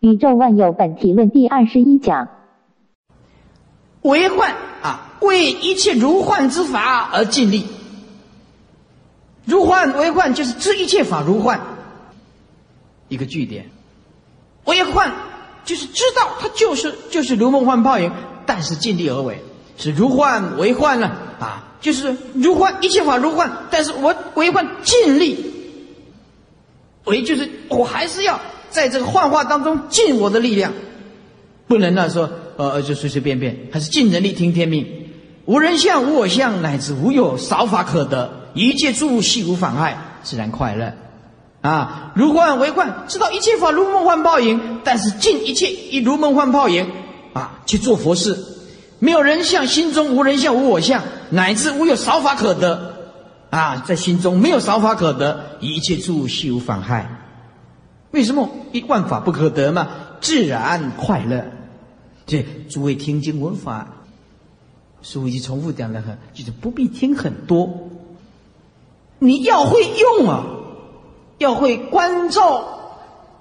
宇宙万有本体论第二十一讲。为幻啊，为一切如幻之法而尽力。如幻为幻，就是知一切法如幻。一个句点。为幻就是知道它就是就是如梦幻泡影，但是尽力而为，是如幻为幻了啊。就是如幻一切法如幻，但是我为幻尽力。为就是我还是要在这个幻化当中尽我的力量，不能那说呃就随随便便，还是尽人力听天命。无人相无我相，乃至无有少法可得，一切诸物悉无妨碍，自然快乐。啊，如幻为幻，知道一切法如梦幻泡影，但是尽一切一如梦幻泡影啊去做佛事。没有人相，心中无人相无我相，乃至无有少法可得。啊，在心中没有少法可得，一切诸物悉无妨害。为什么一万法不可得嘛？自然快乐。这诸位听经闻法，师父已经重复讲了很，就是不必听很多。你要会用啊，要会关照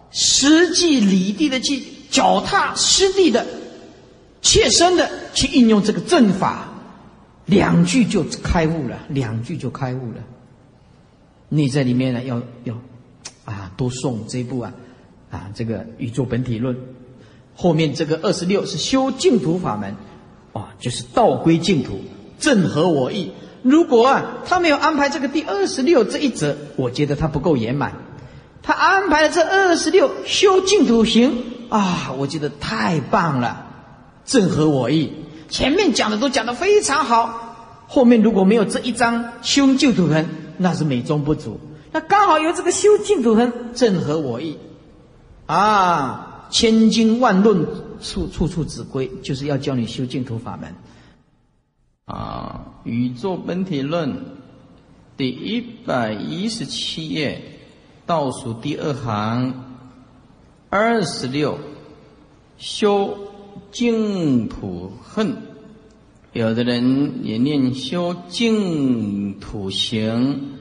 实际理地的去脚踏实地的、切身的去应用这个正法。两句就开悟了，两句就开悟了。你在里面呢，要要啊，多诵这部啊啊，这个宇宙本体论。后面这个二十六是修净土法门，啊，就是道归净土，正合我意。如果啊，他没有安排这个第二十六这一则，我觉得他不够圆满。他安排了这二十六修净土行啊，我觉得太棒了，正合我意。前面讲的都讲得非常好，后面如果没有这一章修净土痕，那是美中不足。那刚好有这个修净土痕，正合我意，啊，千经万论处处处指归，就是要教你修净土法门。啊，《宇宙本体论》第一百一十七页倒数第二行二十六修。净土恨，有的人也念修净土行，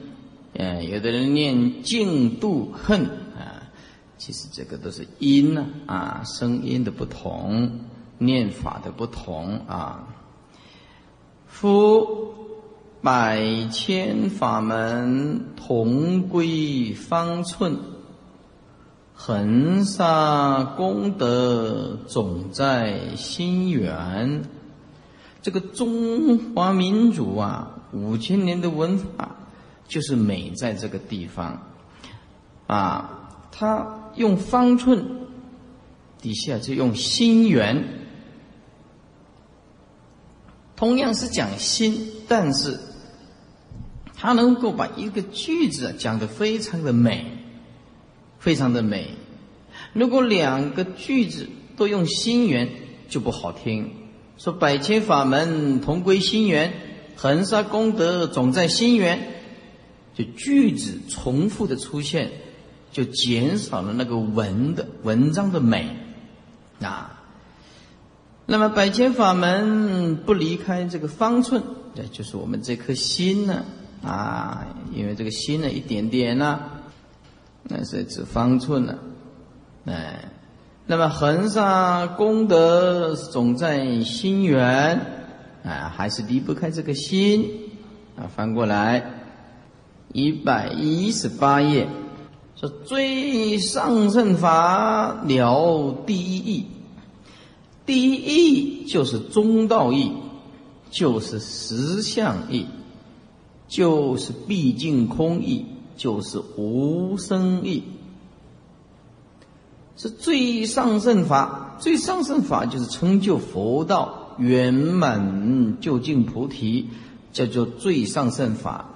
嗯，有的人念净度恨啊。其实这个都是音呢啊，声音的不同，念法的不同啊。夫百千法门同归方寸。恒沙功德总在心源，这个中华民族啊，五千年的文化就是美在这个地方啊。他用方寸，底下就用心源，同样是讲心，但是他能够把一个句子讲得非常的美。非常的美。如果两个句子都用心源，就不好听。说百千法门同归心源，恒沙功德总在心源，就句子重复的出现，就减少了那个文的文章的美啊。那么百千法门不离开这个方寸，这就是我们这颗心呢啊，因为这个心呢一点点呢。那是指方寸了，哎，那么恒沙功德总在心源，啊，还是离不开这个心，啊，翻过来，一百一十八页，说最上圣法了第一义，第一义就是中道义，就是实相义，就是毕竟空义。就是无生意，是最上圣法。最上圣法就是成就佛道圆满究竟菩提，叫做最上圣法。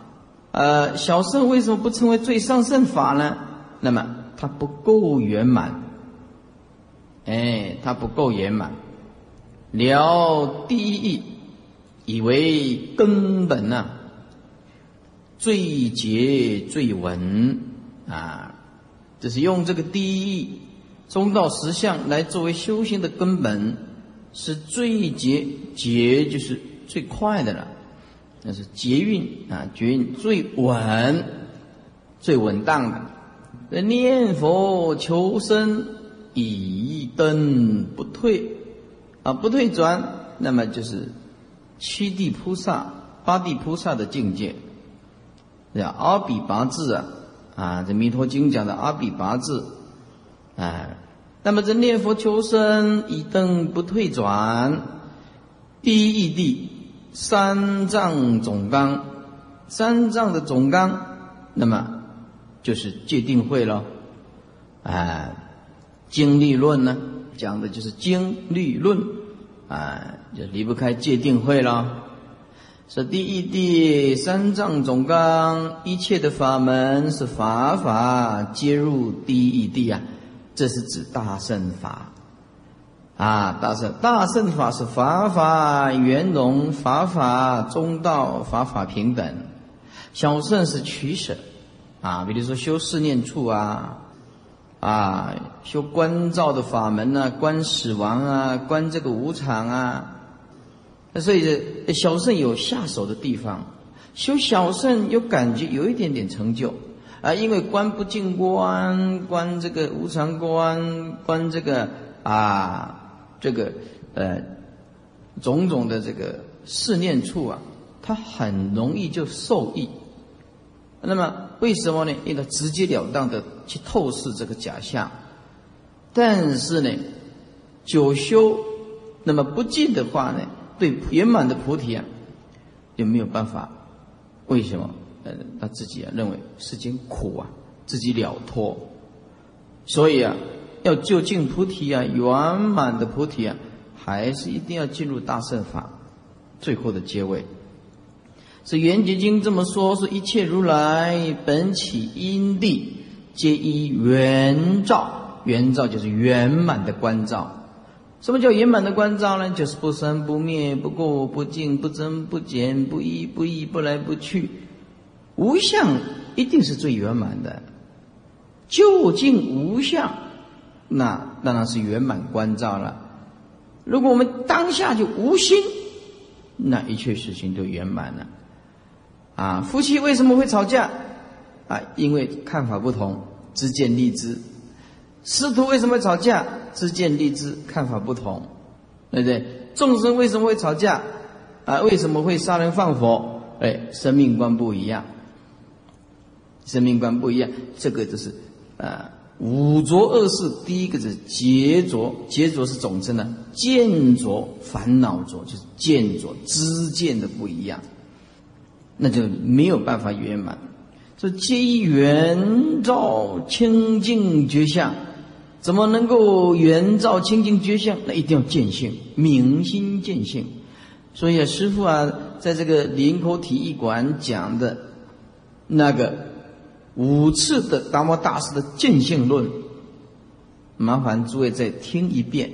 呃，小圣为什么不称为最上圣法呢？那么它不够圆满。哎，它不够圆满。了第一义，以为根本呢？最结最稳啊，就是用这个第一中道实相来作为修行的根本，是最捷捷就是最快的了，那是捷运啊，捷运最稳、最稳当的。念佛求生以灯不退啊，不退转，那么就是七地菩萨、八地菩萨的境界，叫阿比拔智啊啊，这《弥陀经》讲的阿比拔智，啊，那么这念佛求生以灯不退转，第一义地三藏总纲，三藏的总纲，那么就是戒定慧了，啊。经律论呢，讲的就是经律论，啊，就离不开戒定慧了。说第一地三藏总纲，一切的法门是法法皆入第一地啊，这是指大圣法，啊，大圣大圣法是法法圆融，法法中道，法法平等，小圣是取舍，啊，比如说修四念处啊。啊，修观照的法门呢，观死亡啊，观这个无常啊，那所以小圣有下手的地方，修小圣有感觉，有一点点成就。啊，因为观不净观，观这个无常观，观这个啊，这个呃种种的这个试念处啊，他很容易就受益。那么为什么呢？因为直截了当的去透视这个假象，但是呢，久修那么不进的话呢，对圆满的菩提啊，就没有办法。为什么？呃，他自己啊认为世间苦啊，自己了脱，所以啊，要就近菩提啊，圆满的菩提啊，还是一定要进入大圣法，最后的结尾。是《圆觉经》这么说：是一切如来本起因地，皆依圆照。圆照就是圆满的关照。什么叫圆满的关照呢？就是不生不灭，不过不净，不增不减，不依不依，不来不去。无相一定是最圆满的。究竟无相，那当然是圆满关照了。如果我们当下就无心，那一切事情都圆满了。啊，夫妻为什么会吵架？啊，因为看法不同，知见立知。师徒为什么吵架？知见立知，看法不同，对不对？众生为什么会吵架？啊，为什么会杀人放火？哎，生命观不一样，生命观不一样，这个就是啊，五浊恶世。第一个是劫浊，劫浊是总称呢，见浊、烦恼浊就是见浊，知见的不一样。那就没有办法圆满。这皆依圆照清净觉相，怎么能够圆照清净觉相？那一定要见性，明心见性。所以啊，师父啊，在这个林口体育馆讲的那个五次的达摩大师的见性论，麻烦诸位再听一遍。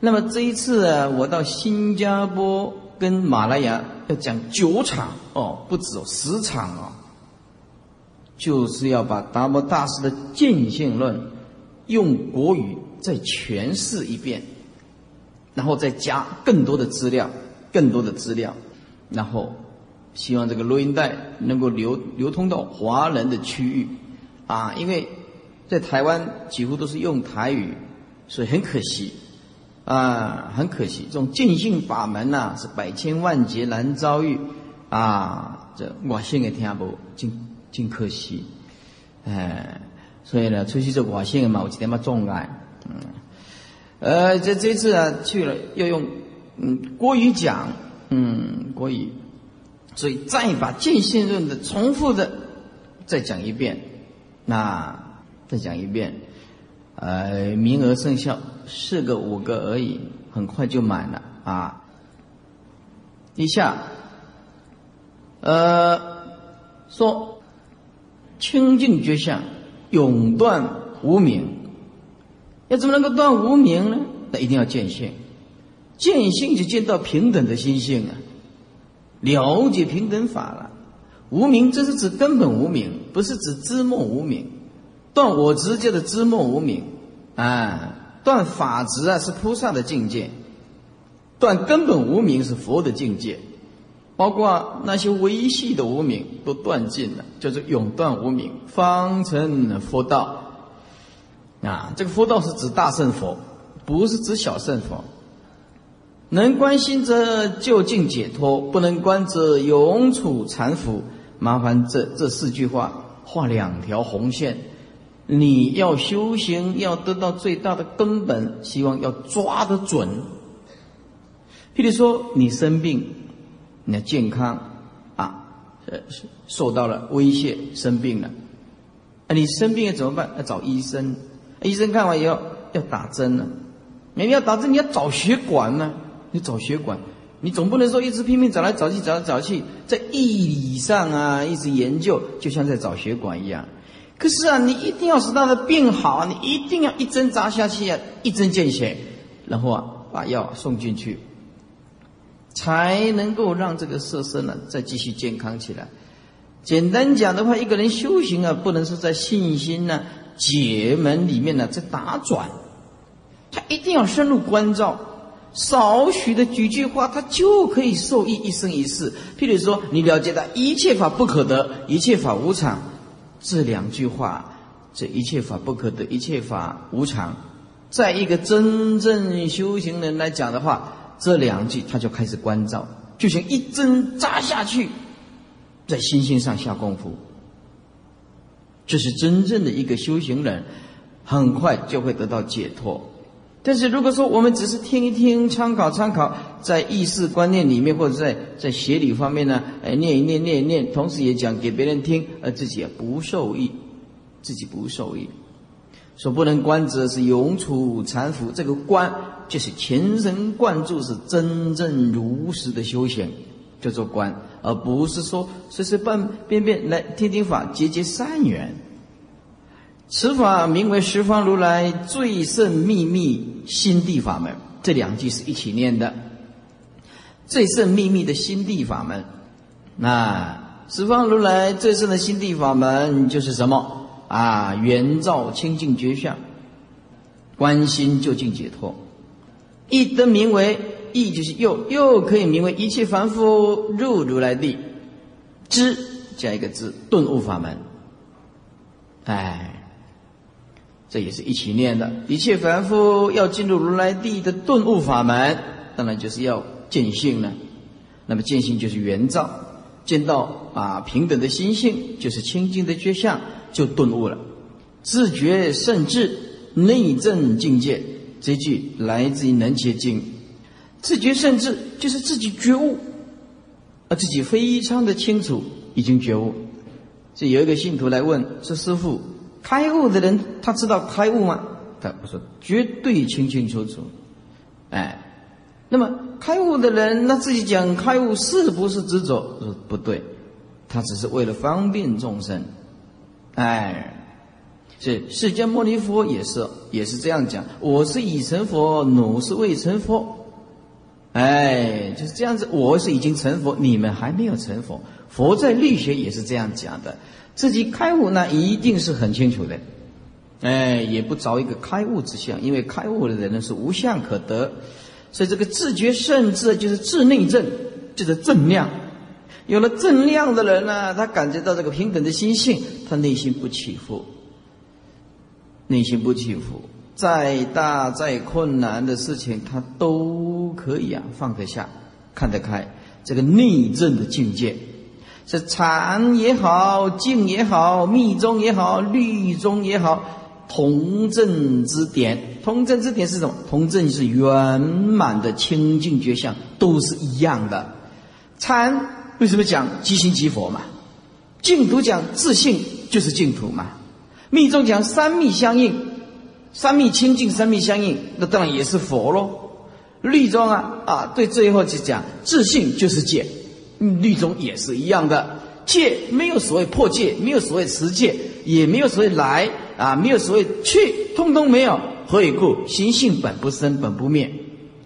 那么这一次，我到新加坡。跟马来亚要讲九场哦，不止，十场哦，就是要把达摩大师的见性论用国语再诠释一遍，然后再加更多的资料，更多的资料，然后希望这个录音带能够流流通到华人的区域。啊，因为在台湾几乎都是用台语，所以很可惜。啊，很可惜，这种尽性法门呐，是百千万劫难遭遇。啊！这我现在听不，真真可惜，哎，所以呢，出去这我现嘛，我今天嘛重来，嗯，呃，这这次啊去了，要用嗯国语讲，嗯国语，所以再把见性论的重复的再讲一遍，那再讲一遍。呃，名额剩下四个五个而已，很快就满了啊。一下，呃，说清净觉相永断无明，要怎么能够断无明呢？那一定要见性，见性就见到平等的心性啊，了解平等法了。无明，这是指根本无明，不是指知末无明。断我执叫的知末无明，啊，断法执啊是菩萨的境界，断根本无明是佛的境界，包括那些微细的无明都断尽了，就是永断无明，方成佛道。啊，这个佛道是指大圣佛，不是指小圣佛。能关心者就近解脱，不能观者永处残腐。麻烦这这四句话画两条红线。你要修行，要得到最大的根本，希望要抓得准。譬如说，你生病，你的健康啊，呃，受到了威胁，生病了，啊，你生病了怎么办？要找医生，医生看完以后要打针了，你要打针，你要找血管呢，你找血管，你总不能说一直拼命找来找去，找来找去，在义理上啊，一直研究，就像在找血管一样。可是啊，你一定要使他的病好，你一定要一针扎下去啊，一针见血，然后啊，把药送进去，才能够让这个色身呢再继续健康起来。简单讲的话，一个人修行啊，不能是在信心呢解门里面呢在打转，他一定要深入关照，少许的几句话，他就可以受益一生一世。譬如说，你了解到一切法不可得，一切法无常。这两句话，这一切法不可得，一切法无常，在一个真正修行人来讲的话，这两句他就开始关照，就像一针扎下去，在心性上下功夫。这是真正的一个修行人，很快就会得到解脱。但是如果说我们只是听一听，参考参考，在意识观念里面，或者在在学理方面呢，哎，念一念，念一念，同时也讲给别人听，而自己也不受益，自己不受益。所不能观者是永处禅服，这个观就是全神贯注，是真正如实的修行，叫做观，而不是说随随便便来听听法，结结善缘。此法名为十方如来最胜秘密心地法门，这两句是一起念的。最胜秘密的心地法门，那十方如来最胜的心地法门就是什么啊？圆照清净觉相，观心就近解脱。一灯名为意，就是又又可以名为一切凡夫入如来地，知加一个字，顿悟法门。哎。这也是一起念的。一切凡夫要进入如来地的顿悟法门，当然就是要见性了。那么见性就是圆照，见到啊平等的心性，就是清净的觉相，就顿悟了。自觉甚至内证境界，这句来自于《能结经》。自觉甚至就是自己觉悟，而自己非常的清楚，已经觉悟。这有一个信徒来问说：“师傅。”开悟的人，他知道开悟吗？他不说绝对清清楚楚。哎，那么开悟的人，那自己讲开悟是不是执着？说不对，他只是为了方便众生。哎，是释迦牟尼佛也是也是这样讲。我是已成佛，汝是未成佛。哎，就是这样子。我是已经成佛，你们还没有成佛。佛在律学也是这样讲的。自己开悟那一定是很清楚的，哎，也不着一个开悟之相，因为开悟的人呢是无相可得，所以这个自觉甚至就是自内正，就是正量。有了正量的人呢，他感觉到这个平等的心性，他内心不起伏，内心不起伏，再大再困难的事情，他都可以啊放得下，看得开，这个内证的境界。是禅也好，静也好，密宗也好，律宗也好，同证之点，同证之点是什么？同证是圆满的清净觉相，都是一样的。禅为什么讲即心即佛嘛？净土讲自信就是净土嘛？密宗讲三密相应，三密清净，三密相应，那当然也是佛喽。律宗啊啊，对，最后就讲自信就是戒。律宗也是一样的，戒没有所谓破戒，没有所谓持戒，也没有所谓来啊，没有所谓去，通通没有。何以故？心性本不生，本不灭。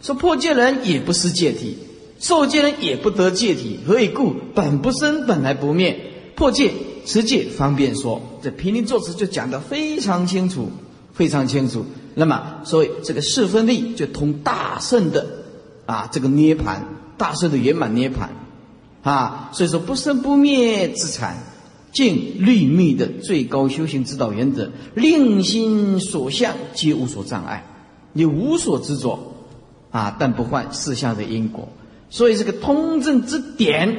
说破戒人也不是戒体，受戒人也不得戒体。何以故？本不生，本来不灭。破戒、持戒方便说，这平林作词就讲得非常清楚，非常清楚。那么，所以这个四分力就通大圣的啊，这个涅盘，大圣的圆满涅盘。啊，所以说不生不灭之禅，尽律密的最高修行指导原则，令心所向皆无所障碍，你无所执着啊，但不坏四相的因果。所以这个通证之点，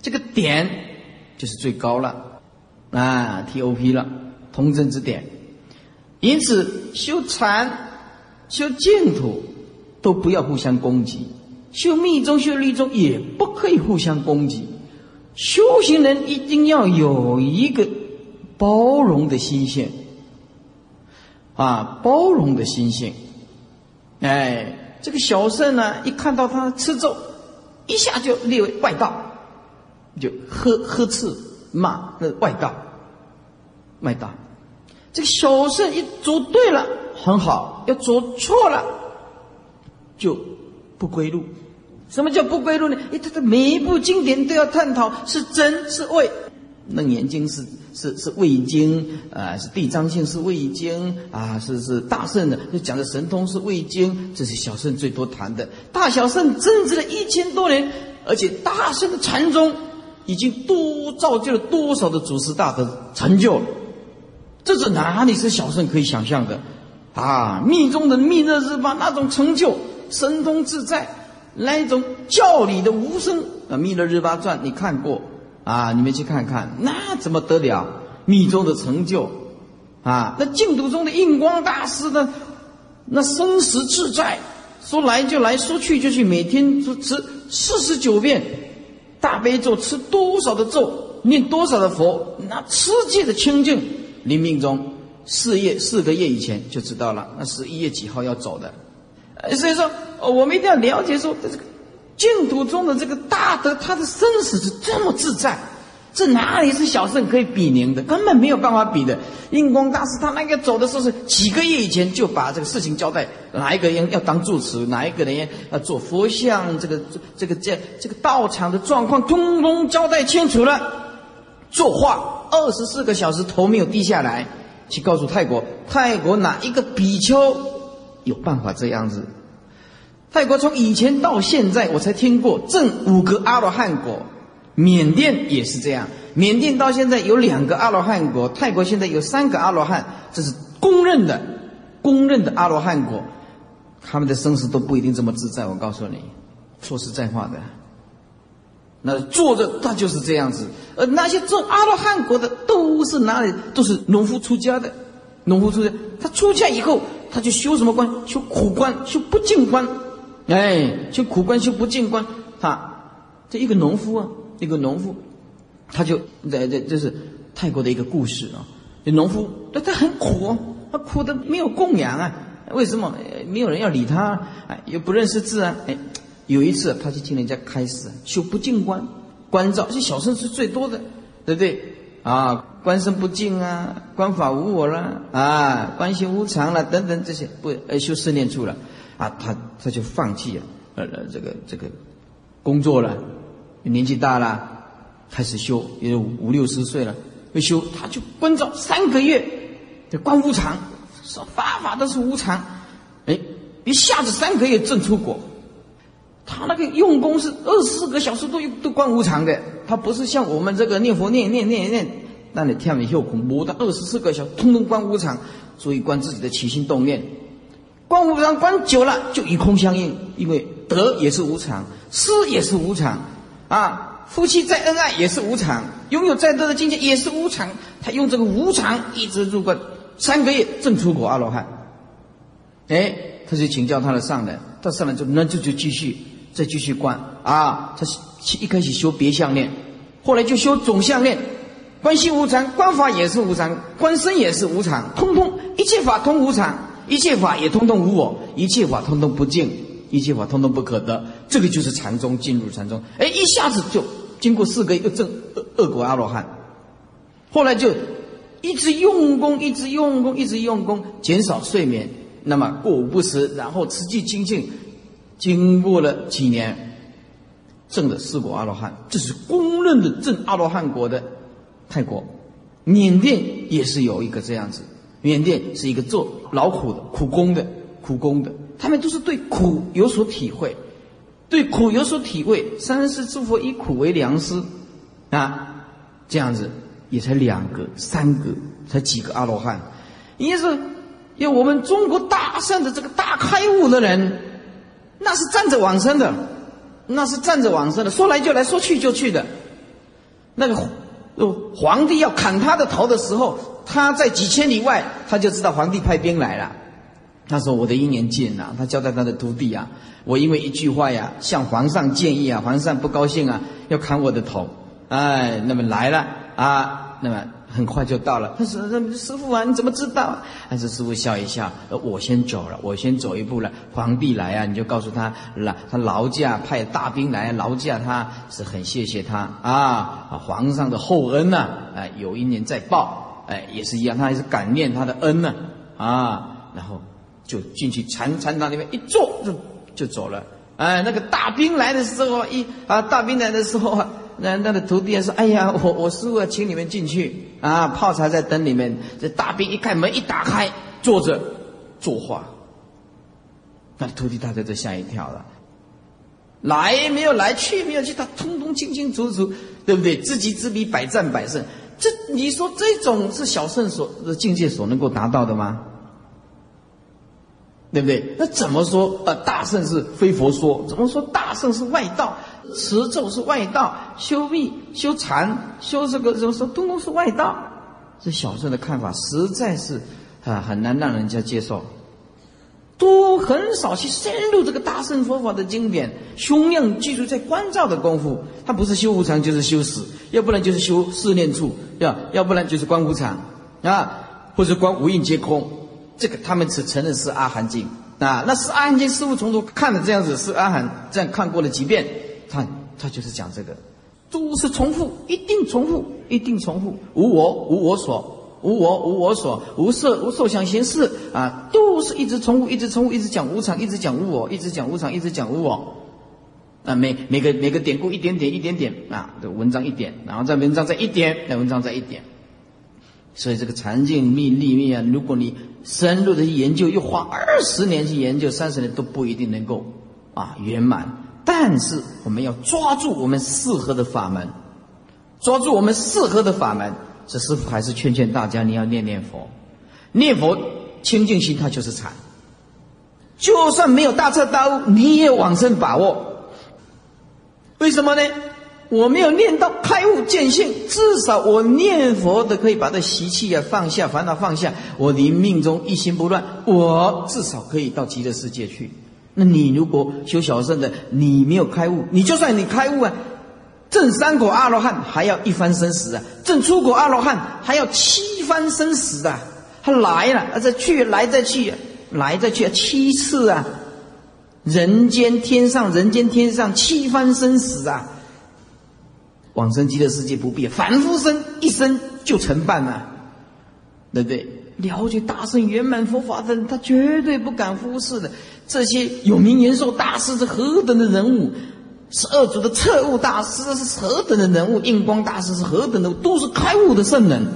这个点就是最高了啊，T O P 了，通证之点。因此修禅、修净土都不要互相攻击，修密宗、修律宗也不可以互相攻击。修行人一定要有一个包容的心性啊，包容的心性。哎，这个小圣呢，一看到他吃咒，一下就列为外道，就呵呵斥骂那外道，外道。这个小圣一走对了很好，要走错了就不归路。什么叫不归路呢？因为他的每一部经典都要探讨是真是伪。楞严经是是是伪经啊，是地藏经是伪经啊，是是大圣的就讲的神通是伪经，这是小圣最多谈的。大小圣争执了一千多年，而且大圣的禅宗已经多造就了多少的祖师大德成就，这是哪里是小圣可以想象的啊？密宗的密勒日巴那种成就，神通自在。那一种教理的无声啊，《弥勒日巴传》你看过啊？你们去看看，那怎么得了密宗的成就啊？那净土中的印光大师呢？那生死自在，说来就来，说去就去，每天吃四十九遍大悲咒，吃多少的咒，念多少的佛，那世界的清净。临命中四月四个月以前就知道了，那十一月几号要走的。所以说，我们一定要了解说，这个净土中的这个大德，他的生死是这么自在，这哪里是小圣可以比拟的？根本没有办法比的。印光大师他那个走的时候是几个月以前就把这个事情交代，哪一个人要当住持，哪一个人要做佛像，这个这个这这个道场的状况，通通交代清楚了。作画二十四个小时头没有低下来，去告诉泰国，泰国哪一个比丘？有办法这样子？泰国从以前到现在，我才听过正五个阿罗汉果。缅甸也是这样，缅甸到现在有两个阿罗汉果，泰国现在有三个阿罗汉，这是公认的、公认的阿罗汉果。他们的生死都不一定这么自在，我告诉你，说实在话的。那坐着他就是这样子，而那些做阿罗汉国的都是哪里？都是农夫出家的，农夫出家，他出家以后。他就修什么观？修苦观，修不净观。哎，修苦观，修不净观。他这一个农夫啊，一个农夫，他就在这这是泰国的一个故事啊。这农夫，他他很苦，他苦的没有供养啊。为什么？没有人要理他，哎，又不认识字啊。哎，有一次他去听人家开示，修不净观，关照，这小圣是最多的，对不对？啊，观身不净啊，观法无我啦，啊，观心无常了，等等这些不呃修四念处了，啊，他他就放弃了，呃这个这个工作了，年纪大了，开始修，也五六十岁了，会修，他就关照三个月，这观无常，说法法都是无常，哎，一下子三个月正出果，他那个用功是二十四个小时都都观无常的。他不是像我们这个念佛念念念念，那你天美又恐怖的二十四个小时，通通观无常，所以观自己的起心动念，观无常观久了就与空相应，因为得也是无常，失也是无常，啊，夫妻再恩爱也是无常，拥有再多的境界也是无常，他用这个无常一直入观三个月正出果阿罗汉，哎，他就请教他的上人，他上人就那就就继续再继续观啊，他。一开始修别相念，后来就修总相念，观心无常，观法也是无常，观身也是无常，通通一切法通无常，一切法也通通无我，一切法通通不净，一切法通通不可得。这个就是禅宗，进入禅宗，哎，一下子就经过四个又正恶恶果阿罗汉，后来就一直用功，一直用功，一直用功，减少睡眠，那么过午不食，然后持戒精进，经过了几年。证的四果阿罗汉，这是公认的证阿罗汉果的泰国，缅甸也是有一个这样子。缅甸是一个做劳苦的、苦工的、苦工的，他们都是对苦有所体会，对苦有所体会。三世诸佛以苦为良师啊，这样子也才两个、三个，才几个阿罗汉。因此，要我们中国大善的这个大开悟的人，那是站着往生的，那是站着往生的，说来就来，说去就去的。那个皇帝要砍他的头的时候，他在几千里外，他就知道皇帝派兵来了。他说：“我的姻缘尽了。”他交代他的徒弟啊：“我因为一句话呀，向皇上建议啊，皇上不高兴啊，要砍我的头。哎，那么来了啊，那么很快就到了。他说：‘师傅啊，你怎么知道？’但是师傅笑一笑：‘我先走了，我先走一步了。皇帝来啊，你就告诉他，劳他劳驾派大兵来劳驾，他是很谢谢他啊，皇上的厚恩呐，哎，有一年再报，哎，也是一样，他还是感念他的恩呢啊，然后。”就进去禅禅堂里面一坐就就走了，哎，那个大兵来的时候一啊，大兵来的时候啊，那那个徒弟说：“哎呀，我我师傅请你们进去啊，泡茶在灯里面。”这大兵一开门一打开，坐着作画，那徒弟大家都吓一跳了。来没有来，去没有去，他通通清清楚楚，对不对？知己知彼，百战百胜。这你说这种是小圣所的境界所能够达到的吗？对不对？那怎么说？呃，大圣是非佛说，怎么说大圣是外道？持咒是外道，修密、修禅、修这个什么说，通通是外道。这小圣的看法实在是啊，很难让人家接受。都很少去深入这个大圣佛法的经典，胸量记住在关照的功夫，他不是修无常就是修死，要不然就是修四念处，要要不然就是观无常啊，或者观无印皆空。这个他们只承认是阿含经啊，那是阿含经师傅从头看的这样子是阿含这样看过了几遍，他他就是讲这个，都是重复，一定重复，一定重复，无我无我所，无我无我所，无色无受想行识啊，都是一直重复，一直重复，一直讲无常，一直讲无我，一直讲无常，一直讲无我，啊每每个每个典故一点点一点点啊，的文章一点，然后在文章再一点，再文章再一点。所以这个禅境密立密啊，如果你深入的去研究，又花二十年去研究，三十年都不一定能够啊圆满。但是我们要抓住我们适合的法门，抓住我们适合的法门。这师傅还是劝劝大家，你要念念佛，念佛清净心，它就是禅。就算没有大彻大悟，你也往生把握。为什么呢？我没有念到开悟见性，至少我念佛的可以把这习气啊放下，烦恼放下，我临命中一心不乱，我至少可以到极乐世界去。那你如果修小圣的，你没有开悟，你就算你开悟啊，正三果阿罗汉还要一番生死啊，正出果阿罗汉还要七番生死啊，他来了，再去，来再去，来再去七次啊，人间天上，人间天上七番生死啊。往生极乐世界不必，凡夫生一生就成办了，对不对？了解大圣圆满佛法的人，他绝对不敢忽视的。这些有名延寿大师是何等的人物，十二祖的彻悟大师是何等的人物，印光大师是何等的，都是开悟的圣人，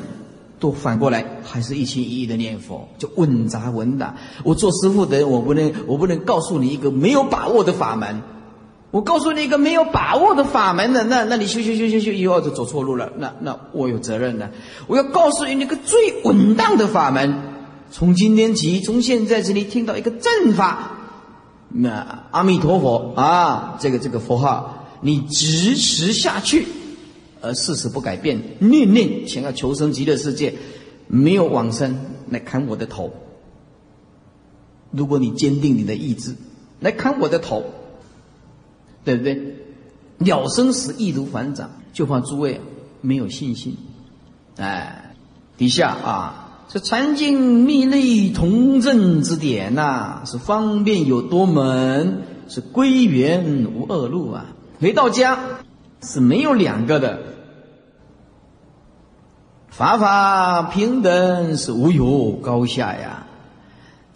都反过来还是一心一意的念佛，就稳扎稳打。我做师傅的，我不能，我不能告诉你一个没有把握的法门。我告诉你一个没有把握的法门的，那那你修修修修修以后就走错路了。那那我有责任的。我要告诉你那个最稳当的法门。从今天起，从现在这里听到一个正法，那阿弥陀佛啊，这个这个佛号，你直持下去，而事实不改变，念念想要求生极乐世界，没有往生来砍我的头。如果你坚定你的意志，来砍我的头。对不对？了生死易如反掌，就怕诸位没有信心。哎，底下啊，这禅经密类同证之典呐，是方便有多门，是归元无二路啊。回到家是没有两个的，法法平等是无有高下呀。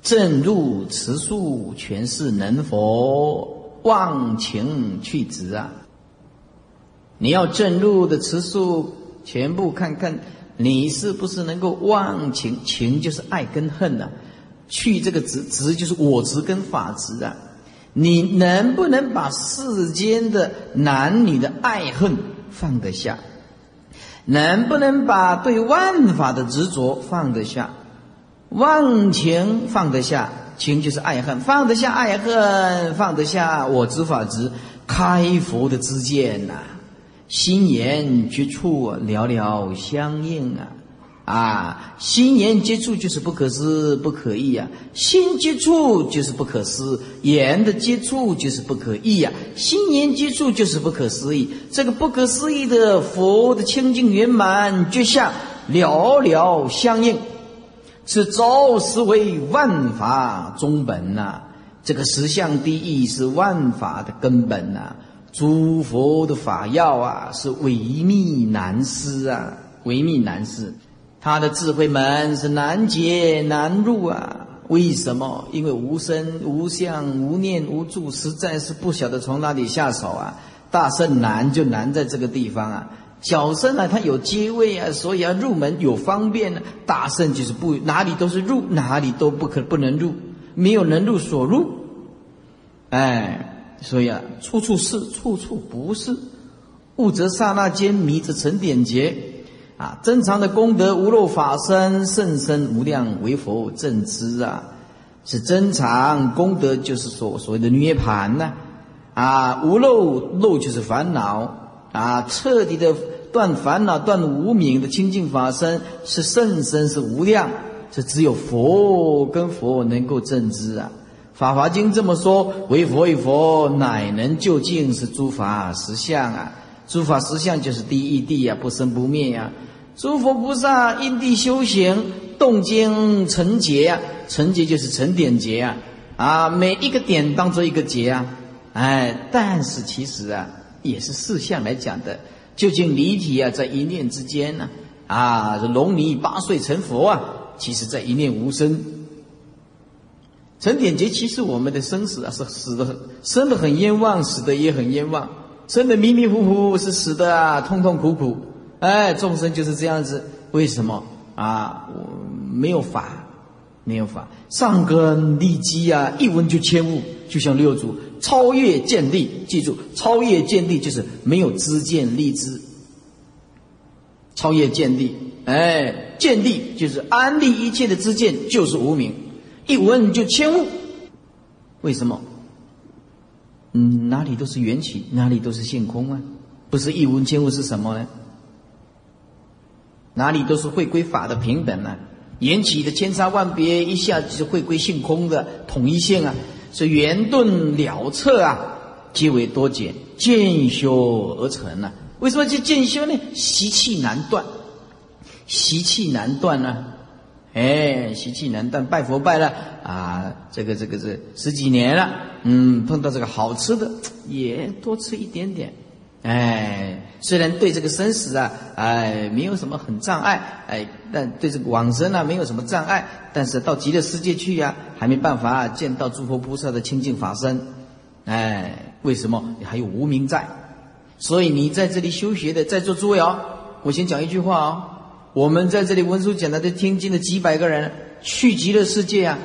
正入持数，全是能佛。忘情去执啊！你要正路的持数，全部看看你是不是能够忘情？情就是爱跟恨呐。去这个执，执就是我执跟法执啊。你能不能把世间的男女的爱恨放得下？能不能把对万法的执着放得下？忘情放得下，情就是爱恨，放得下爱恨，放得下我执法执，开佛的知见呐，心言接触寥寥相应啊。啊，心言接触就是不可思不可议啊，心接触就是不可思，言的接触就是不可议呀，心言接触就是不可思议。这个不可思议的佛的清净圆满觉相寥寥相应，此招实为万法中本呐。这个实相第一是万法的根本呐，诸佛的法要啊是微密难思啊，微密难思。他的智慧门是难解难入啊！为什么？因为无身无相无念无助，实在是不晓得从哪里下手啊！大圣难就难在这个地方啊！小圣呢，他有阶位啊，所以要入门有方便呢。大圣就是不哪里都是入，哪里都不可不能入，没有能入所入。哎，所以啊，处处是，处处不是。悟则刹那间，迷则成点劫。啊，珍藏的功德无漏法身，甚深无量，为佛正知啊！是珍藏功德，就是所所谓的涅盘呐！啊，无漏漏就是烦恼啊，彻底的断烦恼、断无明的清净法身，是甚深是无量，这只有佛跟佛能够正知啊！《法华经》这么说：为佛为佛，乃能究竟是诸法实相啊！诸法实相就是第一地呀，不生不灭呀！诸佛菩萨因地修行，动经成劫呀，成劫就是成点劫啊，啊，每一个点当做一个劫啊，哎，但是其实啊，也是四相来讲的，究竟离体啊，在一念之间呢，啊，这龙尼八岁成佛啊，其实在一念无声。成点劫，其实我们的生死啊，是死的很，生的很冤枉，死的也很冤枉，生的迷迷糊糊，是死的啊，痛痛苦苦。哎，众生就是这样子，为什么？啊？没有法，没有法，上根立基啊，一闻就千悟，就像六祖。超越见地，记住，超越见地就是没有知见立知，超越见地，哎，见地就是安立一切的知见，就是无名，一闻就千悟，为什么？嗯，哪里都是缘起，哪里都是性空啊，不是一闻千悟是什么呢？哪里都是会归法的平等呢？缘起的千差万别，一下子就会归性空的统一性啊！是圆顿了彻啊，皆为多解渐修而成呢。为什么叫渐修呢？习气难断，习气难断呢？哎，习气难断，拜佛拜了啊，这个这个这十几年了，嗯，碰到这个好吃的也多吃一点点。哎，虽然对这个生死啊，哎，没有什么很障碍，哎，但对这个往生啊，没有什么障碍。但是到极乐世界去呀，还没办法见到诸佛菩萨的清净法身。哎，为什么？你还有无名在。所以你在这里修学的，在座诸位哦，我先讲一句话哦。我们在这里文殊讲的这听经的几百个人去极乐世界啊，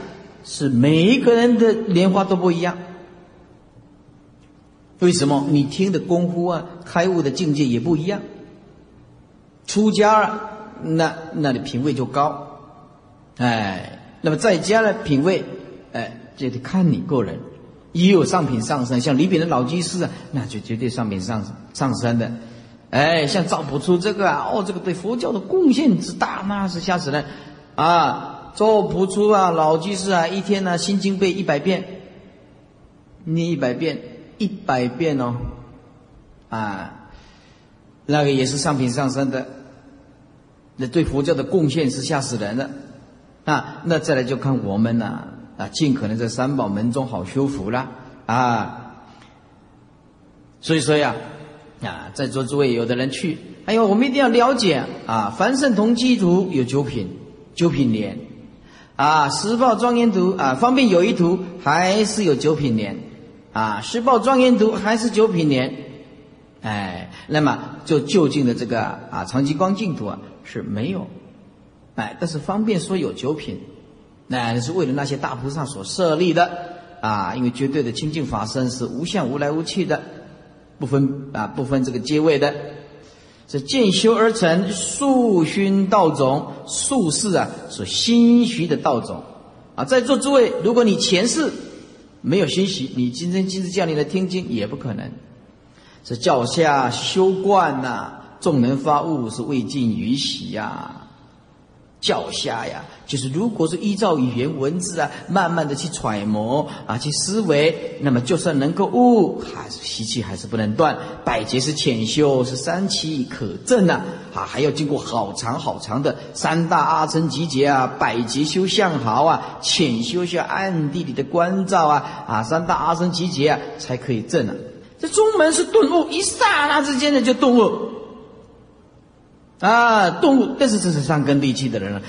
是每一个人的莲花都不一样。为什么你听的功夫啊，开悟的境界也不一样？出家了，那那你品位就高，哎，那么在家的品位，哎，这得看你个人，也有上品上升，像李炳的老居士啊，那就绝对上品上上升的，哎，像赵朴初这个啊，哦，这个对佛教的贡献之大，那是吓死人啊！赵朴初啊，老居士啊，一天呢心经背一百遍，念一百遍。一百遍哦，啊，那个也是上品上升的，那对佛教的贡献是吓死人的，啊，那再来就看我们呐，啊，尽可能在三宝门中好修福了，啊，所以说呀，啊在座诸位有的人去，哎呦，我们一定要了解啊，凡圣同基图有九品，九品莲，啊，十报庄严图啊，方便有一图还是有九品莲。啊，十报庄严图还是九品莲，哎，那么就就近的这个啊长吉光净土啊是没有，哎，但是方便说有九品，那是为了那些大菩萨所设立的。啊，因为绝对的清净法身是无相无来无去的，不分啊不分这个阶位的，是渐修而成，素熏道种，素是啊，是心虚的道种啊。在座诸位，如果你前世没有熏习，你今天今日叫你来听经也不可能。是教下修惯呐，众人发悟是未尽于习呀。教下呀，就是如果是依照语言文字啊，慢慢的去揣摩啊，去思维，那么就算能够悟，还是习气还是不能断。百劫是浅修，是三期可证呐，啊，还要经过好长好长的三大阿僧集结啊，百劫修相好啊，浅修下暗地里的关照啊，啊，三大阿僧集结啊，才可以证啊。这中门是顿悟，一刹那之间的就顿悟。啊，动物，但是这是三根利气的人了。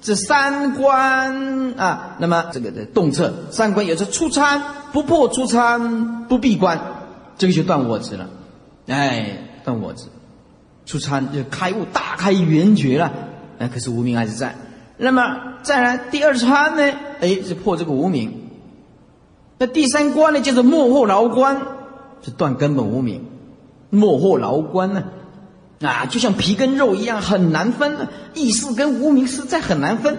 这三观啊，那么这个的动测三观有着出参不破，出参不闭关，这个就断我执了。哎，断我执，出参就开悟，大开圆觉了。哎，可是无名还是在。那么再来第二参呢？哎，是破这个无名。那第三关呢，叫做幕后牢关，是断根本无名。幕后牢关呢？啊就像皮跟肉一样，很难分的。意识跟无名实在很难分，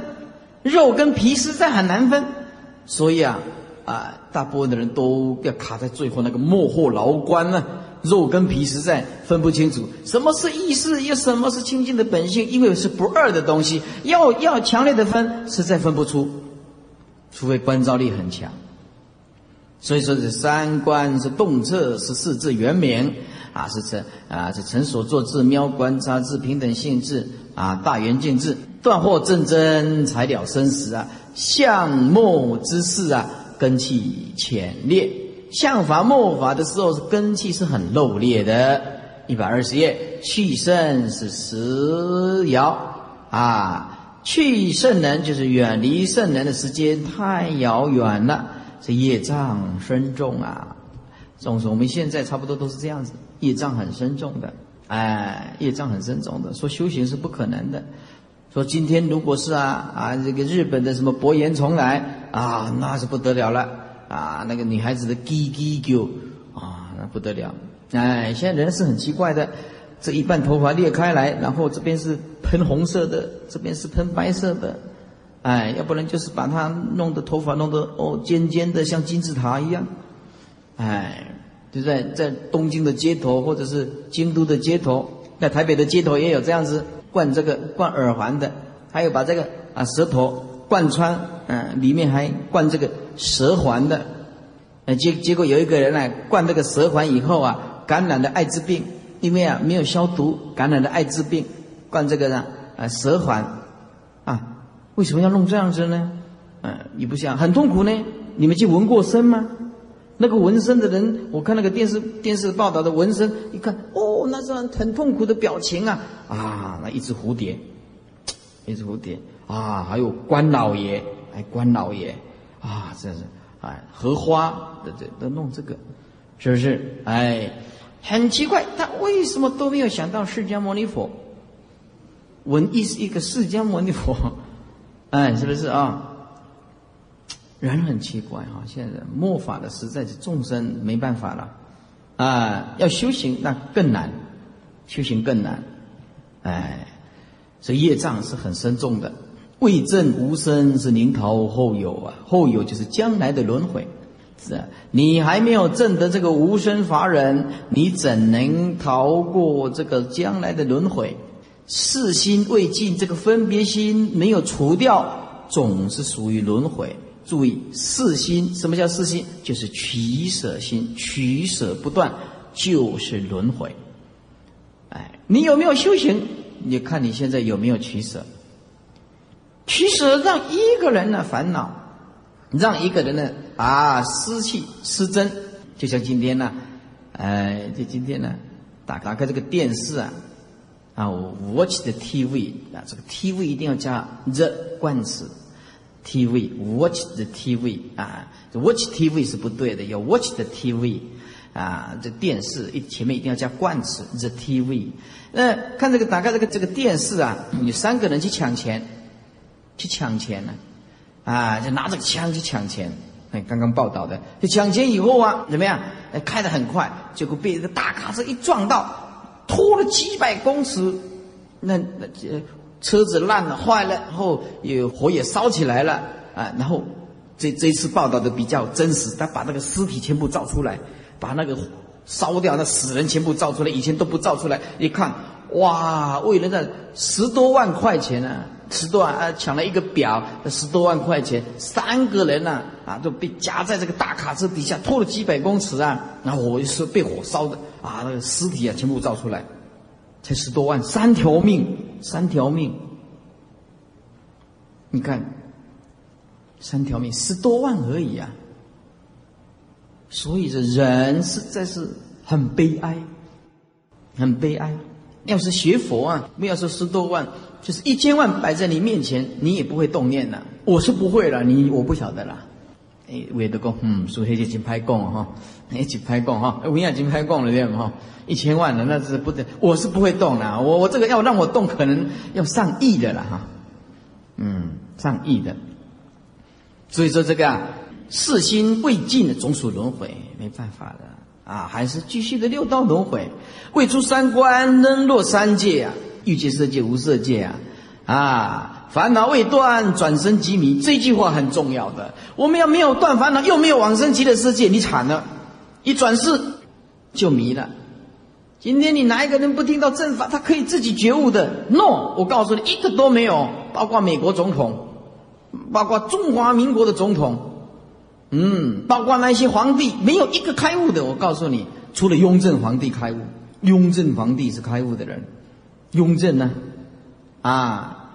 肉跟皮实在很难分。所以啊，啊，大部分的人都要卡在最后那个幕后牢关呢。肉跟皮实在分不清楚，什么是意识，又什么是清净的本性，因为是不二的东西，要要强烈的分，实在分不出，除非观照力很强。所以说，这三观是动彻，是四字圆明。啊，是成啊，是成所作智、妙观察智、平等性智啊，大圆镜智，断惑正真，才了生死啊，相末之事啊，根气浅劣，相法末法的时候是根气是很漏劣的。一百二十页，去圣是时遥啊，去圣人就是远离圣人的时间太遥远了，这业障深重啊。总是我们现在差不多都是这样子。业障很深重的，哎，业障很深重的，说修行是不可能的。说今天如果是啊啊，这个日本的什么博言重来啊，那是不得了了啊，那个女孩子的叽叽叫啊，那不得了。哎，现在人是很奇怪的，这一半头发裂开来，然后这边是喷红色的，这边是喷白色的，哎，要不然就是把它弄得头发弄得哦尖尖的，像金字塔一样，哎。就在在东京的街头，或者是京都的街头，在台北的街头也有这样子灌这个灌耳环的，还有把这个啊舌头贯穿，嗯，里面还灌这个舌环的，呃结结果有一个人呢灌这个舌环以后啊，感染了艾滋病，因为啊没有消毒，感染了艾滋病，灌这个呢啊舌环，为什么要弄这样子呢？嗯，你不想很痛苦呢？你们去纹过身吗？那个纹身的人，我看那个电视电视报道的纹身，一看哦，那是很痛苦的表情啊啊，那一只蝴蝶，一只蝴蝶啊，还有关老爷，哎，关老爷啊，这是哎荷花的这都弄这个，是不是？哎，很奇怪，他为什么都没有想到释迦牟尼佛？文艺是一个释迦牟尼佛，哎，是不是啊？人很奇怪哈，现在末法的实在是众生没办法了，啊，要修行那更难，修行更难，哎，所以业障是很深重的。未证无生是临逃后有啊，后有就是将来的轮回，是啊，你还没有证得这个无生法忍，你怎能逃过这个将来的轮回？四心未尽，这个分别心没有除掉，总是属于轮回。注意四心，什么叫四心？就是取舍心，取舍不断，就是轮回。哎，你有没有修行？你看你现在有没有取舍？取舍让一个人呢烦恼，让一个人呢啊失气失真。就像今天呢，哎，就今天呢，打打开这个电视啊，啊，watch the TV 啊，这个 TV 一定要加 the 冠词。TV watch the TV 啊，watch TV 是不对的，要 watch the TV 啊，这电视一前面一定要加冠词 the TV。那看这个打开这个这个电视啊，有三个人去抢钱，去抢钱呢，啊，就拿着枪去抢钱。哎，刚刚报道的，就抢钱以后啊，怎么样？哎，开得很快，结果被一个大卡车一撞到，拖了几百公尺，那那这车子烂了坏了，然后也火也烧起来了啊，然后这这次报道的比较真实，他把那个尸体全部照出来，把那个烧掉那死人全部照出来，以前都不照出来，一看哇，为了那十多万块钱呢。十多万啊，抢了一个表，十多万块钱，三个人呢啊，都被夹在这个大卡车底下，拖了几百公尺啊，然后火是被火烧的啊，那个尸体啊全部照出来，才十多万，三条命，三条命，你看，三条命，十多万而已啊，所以这人实在是很悲哀，很悲哀。要是学佛啊，不要说十多万。就是一千万摆在你面前，你也不会动念了。我是不会了，你我不晓得啦。哎，韦德公，嗯，说黑就金拍供哈，一起拍供哈，文雅已经拍供了对吗？哈，一千万的那是不得，我是不会动的。我我这个要让我动，可能要上亿的了哈。嗯，上亿的。所以说这个啊，四心未尽的总属轮回，没办法的啊，还是继续的六道轮回，未出三关，仍落三界啊。欲界色界无色界啊，啊，烦恼未断，转生即迷。这句话很重要的。我们要没有断烦恼，又没有往生极乐世界，你惨了，一转世就迷了。今天你哪一个人不听到正法，他可以自己觉悟的？No，我告诉你，一个都没有。包括美国总统，包括中华民国的总统，嗯，包括那些皇帝，没有一个开悟的。我告诉你，除了雍正皇帝开悟，雍正皇帝是开悟的人。雍正呢？啊，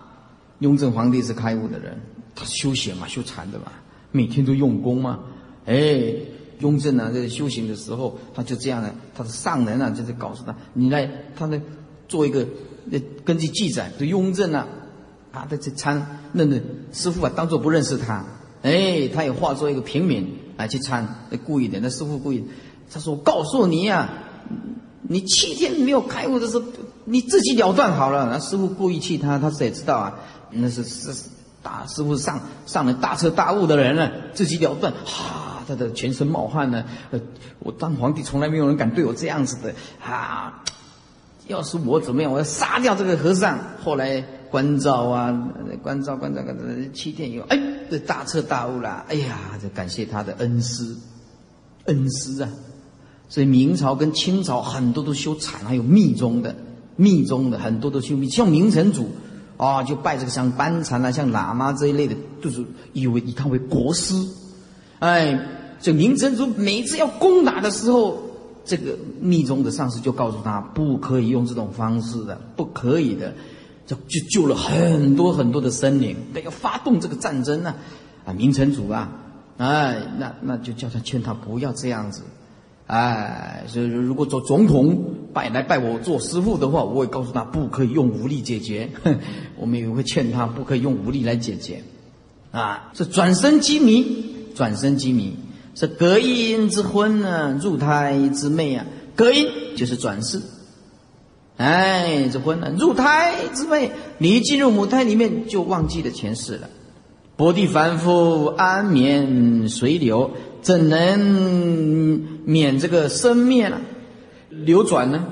雍正皇帝是开悟的人，他修行嘛，修禅的嘛，每天都用功嘛。哎，雍正呢，在修行的时候，他就这样的，他的上人啊，就是告诉他，你来，他呢，做一个，根据记载，这雍正啊，啊，在这参，那那师傅啊，当做不认识他，哎，他也化作一个平民啊去参，故意的，那师傅故意，他说，我告诉你呀。你七天没有开悟的时候，你自己了断好了。那师傅故意气他，他也知道啊，那是是大师傅上上了大彻大悟的人了，自己了断，哈，他的全身冒汗呢。呃，我当皇帝从来没有人敢对我这样子的啊！要是我怎么样，我要杀掉这个和尚。后来关照啊，关照关照关照，七天以后，哎，这大彻大悟了。哎呀，这感谢他的恩师，恩师啊。所以明朝跟清朝很多都修禅，还有密宗的，密宗的很多都修密，像明成祖，啊，就拜这个像班禅啊，像喇嘛这一类的，就是以为以他为国师。哎，这明成祖每次要攻打的时候，这个密宗的上师就告诉他，不可以用这种方式的，不可以的，就就救了很多很多的生灵。要发动这个战争呢，啊，明成祖啊，哎，那那就叫他劝他不要这样子。哎，所以如果做总统拜来拜我做师傅的话，我会告诉他不可以用武力解决。我们也会劝他不可以用武力来解决。啊，是转生机迷，转生机迷是隔阴之婚呢，入胎之妹啊。隔阴就是转世，哎，这婚呢，入胎之妹，你一进入母胎里面就忘记了前世了。薄地凡夫安眠随流。怎能免这个生灭呢？流转呢？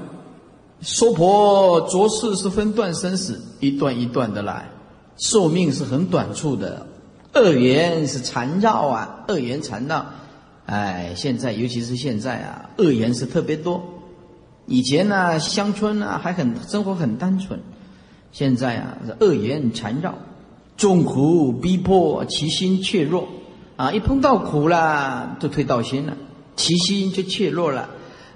娑婆浊世是分段生死，一段一段的来，寿命是很短促的。恶缘是缠绕啊，恶缘缠绕。哎，现在尤其是现在啊，恶缘是特别多。以前呢，乡村呢还很生活很单纯，现在啊，恶缘缠绕，众苦逼迫，其心怯弱。啊，一碰到苦了，就退道心了，其心就怯弱了。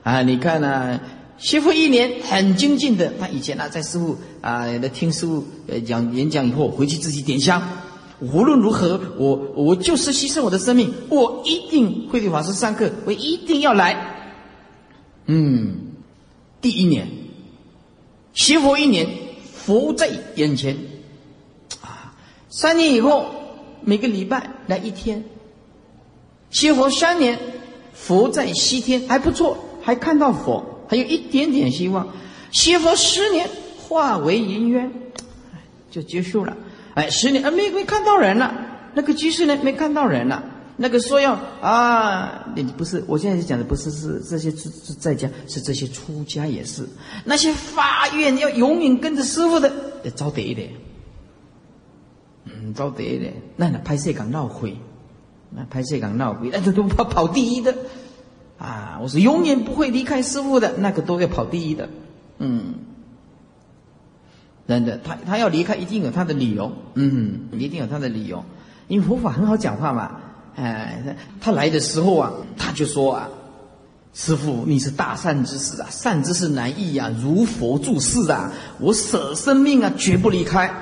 啊，你看呢，学佛一年很精进的，他以前呢在师傅啊，来听师傅呃讲演讲以后，回去自己点香。无论如何，我我就是牺牲我的生命，我一定会对法师上课，我一定要来。嗯，第一年学佛一年，佛在眼前。啊，三年以后，每个礼拜来一天。学佛三年，佛在西天还不错，还看到佛，还有一点点希望。学佛十年，化为云烟，就结束了。哎，十年，啊，没没看到人了。那个居士呢，没看到人了。那个说要啊，你不是，我现在讲的不是是这些是是在家，是这些出家也是，那些发愿要永远跟着师傅的，招得一点，嗯，招得一点，那那拍摄港闹会，那拍摄港闹鬼，那这都跑跑第一的，啊，我是永远不会离开师傅的，那个都要跑第一的，嗯。真的，他他要离开，一定有他的理由。嗯，一定有他的理由，因为佛法很好讲话嘛。哎，他来的时候啊，他就说啊：“师傅，你是大善之士啊，善之士难易啊，如佛住世啊，我舍生命啊，绝不离开。”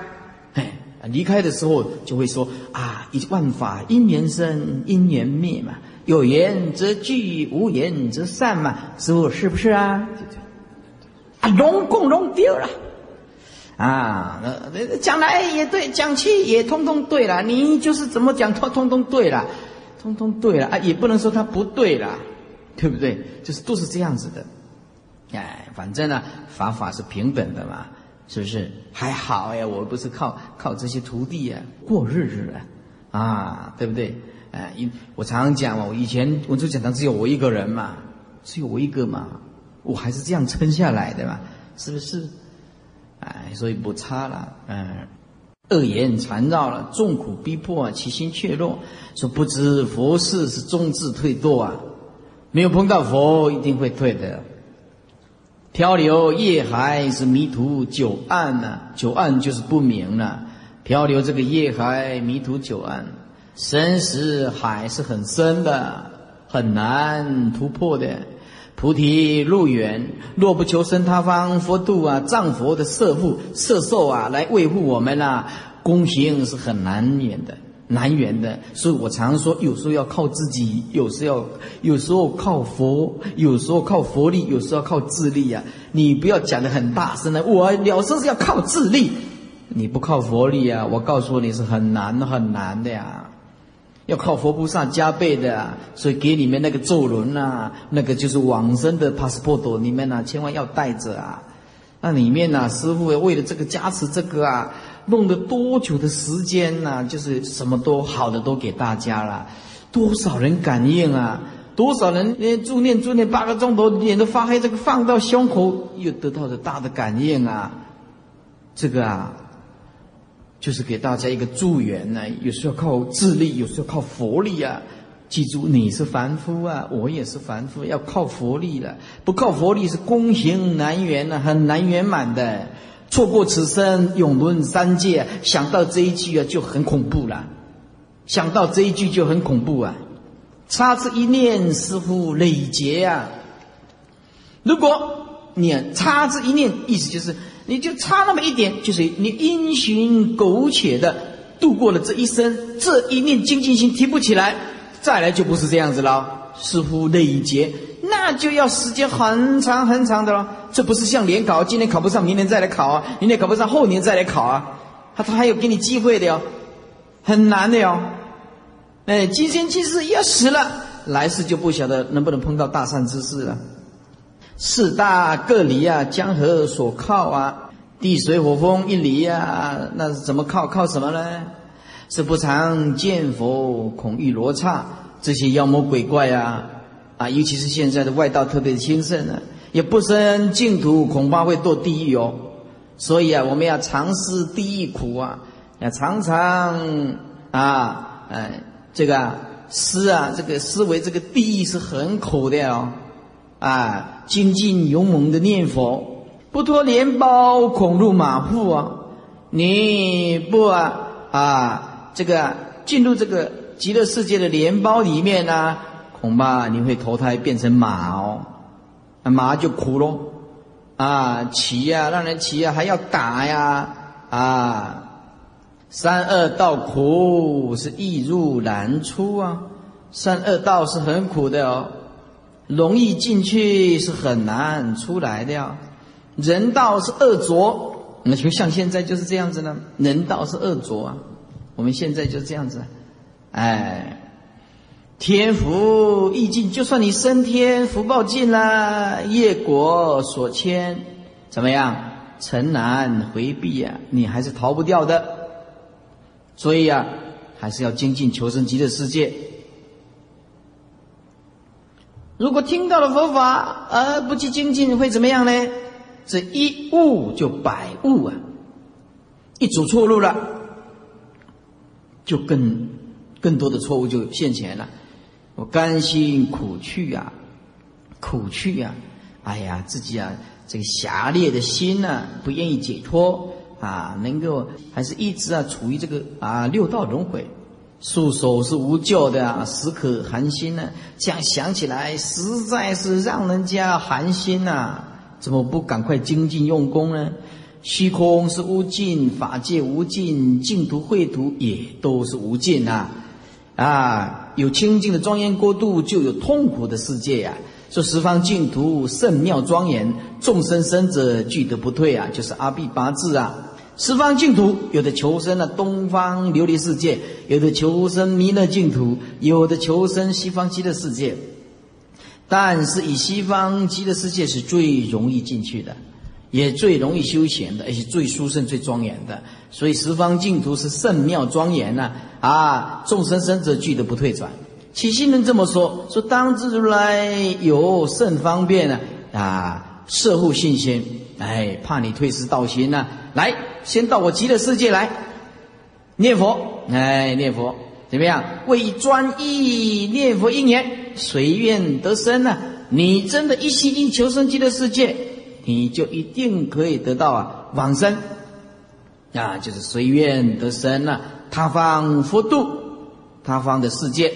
离开的时候就会说：“啊，一万法因缘生，因缘灭嘛，有缘则聚，无缘则散嘛。”师傅是不是啊？啊，龙共龙丢了。啊，那讲来也对，讲去也通通对了。你就是怎么讲，通通通对了，通通对了啊，也不能说他不对了，对不对？就是都是这样子的。哎，反正呢，法法是平等的嘛，是不是？还好呀，我不是靠靠这些徒弟呀过日子啊，啊，对不对？哎，因我常常讲嘛，我以前文殊讲堂只有我一个人嘛，只有我一个嘛，我还是这样撑下来的嘛，是不是？哎，所以不差了，嗯，恶言缠绕了，众苦逼迫啊，其心怯弱，说不知佛事是终至退堕啊，没有碰到佛，一定会退的。漂流夜海是迷途久暗呐，久暗就是不明了。漂流这个夜海，迷途久暗，生死海是很深的，很难突破的。菩提路远，若不求生他方，佛度啊，藏佛的摄护摄受啊，来维护我们啊，功行是很难免的，难圆的。所以我常说，有时候要靠自己，有时候要，有时候靠佛，有时候靠佛力，有时候要靠智力呀。你不要讲的很大声的，我了生是要靠智力，你不靠佛力啊，我告诉你是很难很难的呀。要靠佛菩萨加倍的，所以给你们那个咒轮呐，那个就是往生的 passport，你们呐千万要带着啊。那里面呐，师傅为了这个加持这个啊，弄了多久的时间呐？就是什么都好的都给大家了，多少人感应啊？多少人连助念助念八个钟头，脸都发黑，这个放到胸口又得到了大的感应啊！这个啊。就是给大家一个助缘呢，有时候靠智力，有时候靠佛力啊。记住，你是凡夫啊，我也是凡夫，要靠佛力了。不靠佛力是功行难圆呢，很难圆满的。错过此生，永沦三界。想到这一句啊，就很恐怖了。想到这一句就很恐怖啊。差之一念，似乎累劫啊。如果你差之一念，意思就是。你就差那么一点，就是你因循苟且的度过了这一生，这一念精进心提不起来，再来就不是这样子了，似乎累劫，那就要时间很长很长的了。这不是像联考，今年考不上，明年再来考啊，明年考不上，后年再来考啊，他他还有给你机会的哟，很难的哟。哎，今生今世要死了，来世就不晓得能不能碰到大善之事了。四大各离啊，江河所靠啊，地水火风一离啊，那是怎么靠？靠什么呢？是不常见佛，恐遇罗刹，这些妖魔鬼怪啊，啊，尤其是现在的外道特别的兴盛呢，也不生净土，恐怕会堕地狱哦。所以啊，我们要尝试地狱苦啊，要常常啊，哎，这个思啊，这个思维这个地狱是很苦的哦。啊，精进勇猛的念佛，不脱莲包恐入马腹啊！你不啊啊，这个进入这个极乐世界的莲包里面呢，恐怕你会投胎变成马哦，那马就苦喽，啊，骑呀，让人骑呀，还要打呀，啊，三恶道苦是易入难出啊，三恶道是很苦的哦。容易进去是很难出来的呀，人道是恶浊，那就像现在就是这样子呢。人道是恶浊啊，我们现在就这样子，哎，天福易尽，就算你升天，福报尽了，业果所牵，怎么样？尘难回避呀，你还是逃不掉的。所以啊，还是要精进求生极乐世界。如果听到了佛法而不去精进，会怎么样呢？这一悟就百悟啊！一走错路了，就更更多的错误就现前了。我甘心苦去啊，苦去呀！哎呀，自己啊，这个狭劣的心呢，不愿意解脱啊，能够还是一直啊处于这个啊六道轮回。束手是无救的啊，时可寒心呢。这样想起来，实在是让人家寒心呐。怎么不赶快精进用功呢？虚空是无尽，法界无尽，净土秽土也都是无尽呐。啊，有清净的庄严国度，就有痛苦的世界呀。说十方净土圣妙庄严，众生生者俱得不退啊，就是阿毗八字啊。十方净土，有的求生了东方琉璃世界，有的求生弥勒净土，有的求生西方极乐世界。但是以西方极乐世界是最容易进去的，也最容易修行的，而且最殊胜、最庄严的。所以十方净土是圣妙庄严呐！啊，众生生者俱得不退转。起心人这么说：说当知如来有甚方便呢？啊，摄护信心，哎，怕你退失道心呐！来，先到我极乐世界来念佛，哎，念佛怎么样？为专一念佛一年，随愿得生呢？你真的一心一求生极乐世界，你就一定可以得到啊往生啊，就是随愿得生了他方佛度，他方的世界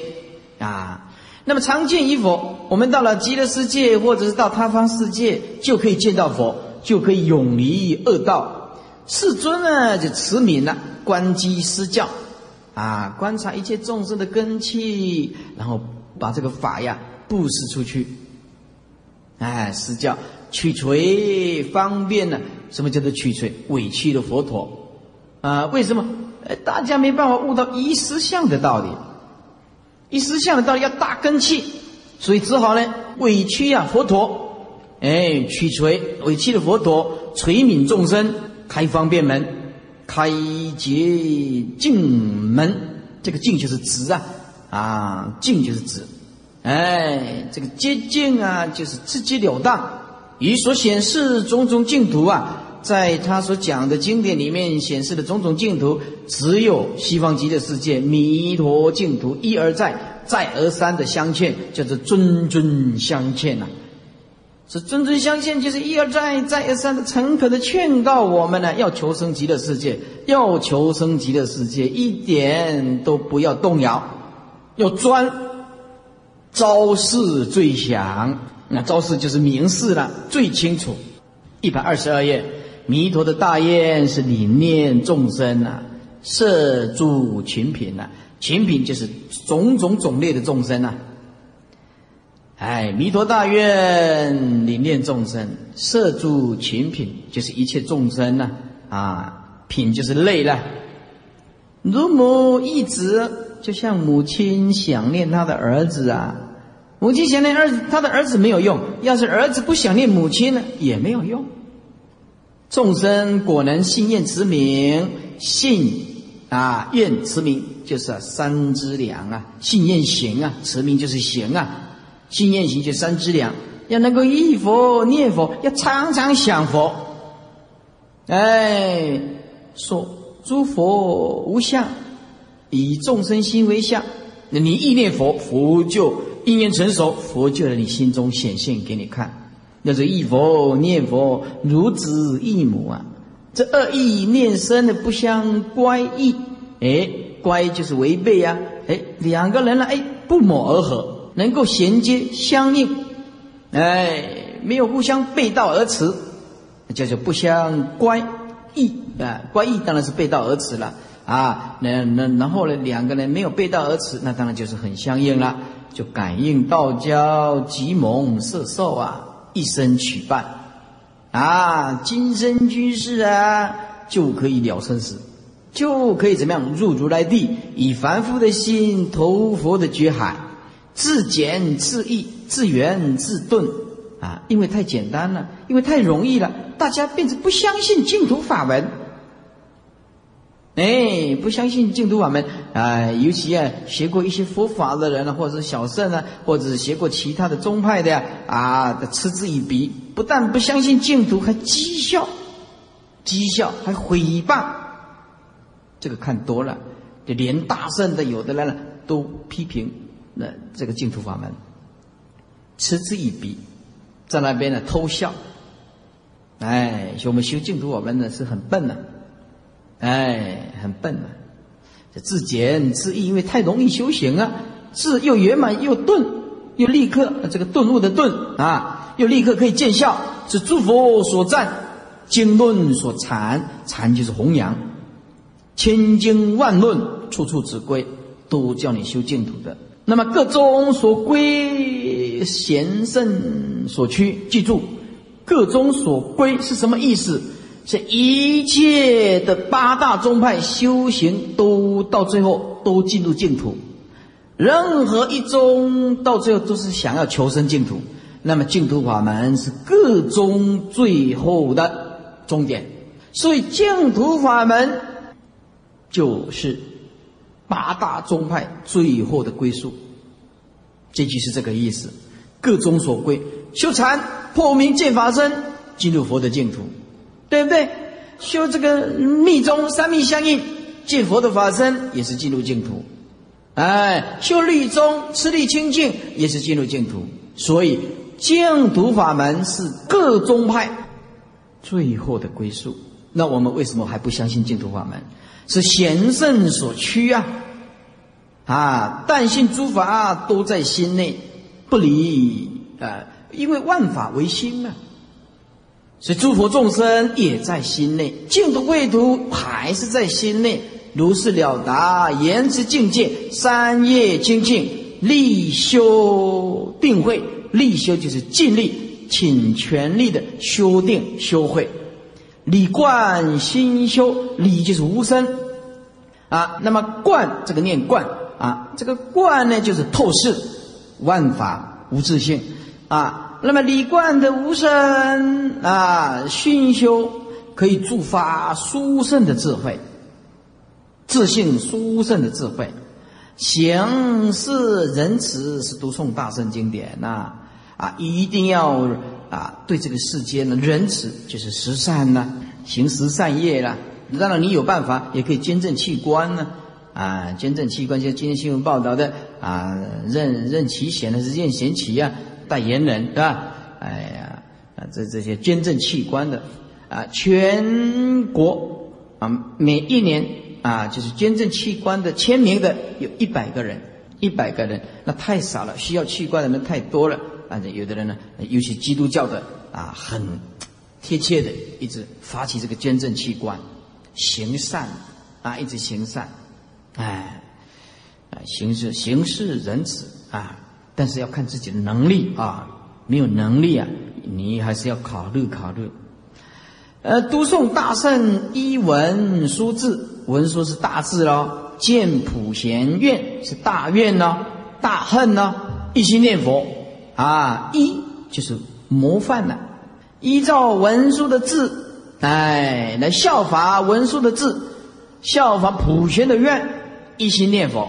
啊。那么常见于佛，我们到了极乐世界，或者是到他方世界，就可以见到佛，就可以永离恶道。世尊呢，就慈悯了，观机施教，啊，观察一切众生的根器，然后把这个法呀布施出去，哎，施教取锤方便呢？什么叫做取锤？委屈的佛陀啊？为什么？呃，大家没办法悟到一实相的道理，一实相的道理要大根器，所以只好呢委屈呀佛陀，哎，取锤委屈的佛陀垂悯众生。开方便门，开捷径门，这个径就是直啊，啊，径就是直，哎，这个捷径啊，就是直截了当。以所显示种种净土啊，在他所讲的经典里面显示的种种净土，只有西方极乐世界弥陀净土一而再，再而三的相欠，叫做谆谆相欠呐。是谆谆相欠，就是一而再、再而三的诚恳的劝告我们呢，要求生极乐世界，要求生极乐世界，一点都不要动摇，要专招式最详。那招式就是明示了，最清楚。一百二十二页，弥陀的大愿是领念众生呐，摄诸群品呐，群品就是种种种类的众生呐。哎，弥陀大愿领念众生，摄诸群品，就是一切众生呢。啊，品就是类了。如母一直，就像母亲想念她的儿子啊。母亲想念儿子，他的儿子没有用；要是儿子不想念母亲呢，也没有用。众生果能信愿持名，信啊愿持名就是三之良啊，信愿行啊，持名就是行啊。信念行就三资粮，要能够忆佛念佛，要常常想佛。哎，说诸佛无相，以众生心为相。那你忆念佛，佛就因缘成熟，佛就在你心中显现给你看。那是忆佛念佛，如子忆母啊。这二意念生的不相乖异，哎，乖就是违背呀。哎，两个人呢，哎，不谋而合。能够衔接相应，哎，没有互相背道而驰，叫做不相乖异啊。乖异当然是背道而驰了啊。那那然后呢，两个人没有背道而驰，那当然就是很相应了，就感应道交，极蒙色受啊，一生取伴啊，今生居士啊，就可以了生死，就可以怎么样入如来地，以凡夫的心投佛的觉海。自简自易，自圆自顿，啊，因为太简单了，因为太容易了，大家变成不相信净土法门，哎，不相信净土法门啊，尤其啊学过一些佛法的人呢，或者是小圣啊，或者是学过其他的宗派的呀啊，嗤之以鼻，不但不相信净土，还讥笑，讥笑，还毁谤。这个看多了，就连大圣的有的人呢，都批评那这个净土法门，嗤之以鼻，在那边呢偷笑。哎，我们修净土法门呢是很笨的。哎，很笨啊！这自简自易，因为太容易修行啊，自又圆满又顿，又立刻这个顿悟的顿啊，又立刻可以见效，是诸佛所赞，经论所阐，阐就是弘扬，千经万论，处处指归，都叫你修净土的。那么各宗所归，贤圣所趋，记住，各宗所归是什么意思？这一切的八大宗派修行都到最后都进入净土，任何一宗到最后都是想要求生净土。那么净土法门是各宗最后的终点，所以净土法门就是八大宗派最后的归宿。这句是这个意思，各宗所归，修禅破明见法身，进入佛的净土。对不对？修这个密宗三密相应，见佛的法身也是进入净土。哎，修律宗持力清净也是进入净土。所以净土法门是各宗派最后的归宿。那我们为什么还不相信净土法门？是贤圣所趋啊！啊，但信诸法都在心内，不离啊，因为万法唯心嘛。所以诸佛众生也在心内，净土秽土还是在心内。如是了达言之境界，三业清净，力修定慧。力修就是尽力，请全力的修定修慧。理观心修，理就是无声啊。那么观这个念观啊，这个观呢就是透视万法无自性啊。那么李冠的无声啊，熏修可以助发殊胜的智慧，自信殊胜的智慧，行是仁慈是读诵大圣经典呐啊，一定要啊对这个世间呢仁慈就是十善呐，行十善业啦。当然你有办法也可以捐赠器官呢啊，捐赠器官就今天新闻报道的啊，任任其贤的是任贤齐呀。代言人对吧？哎呀，啊，这这些捐赠器官的啊，全国啊，每一年啊，就是捐赠器官的签名的有一百个人，一百个人，那太少了，需要器官的人太多了。啊，有的人呢，尤其基督教的啊，很贴切的一直发起这个捐赠器官，行善啊，一直行善，哎，啊，行事行事仁慈啊。但是要看自己的能力啊，没有能力啊，你还是要考虑考虑。呃，读诵大圣一文书字，文书是大字喽，见普贤愿是大愿呢，大恨呢，一心念佛啊，一就是模范了，依照文书的字，哎，来效法文书的字，效法普贤的愿，一心念佛，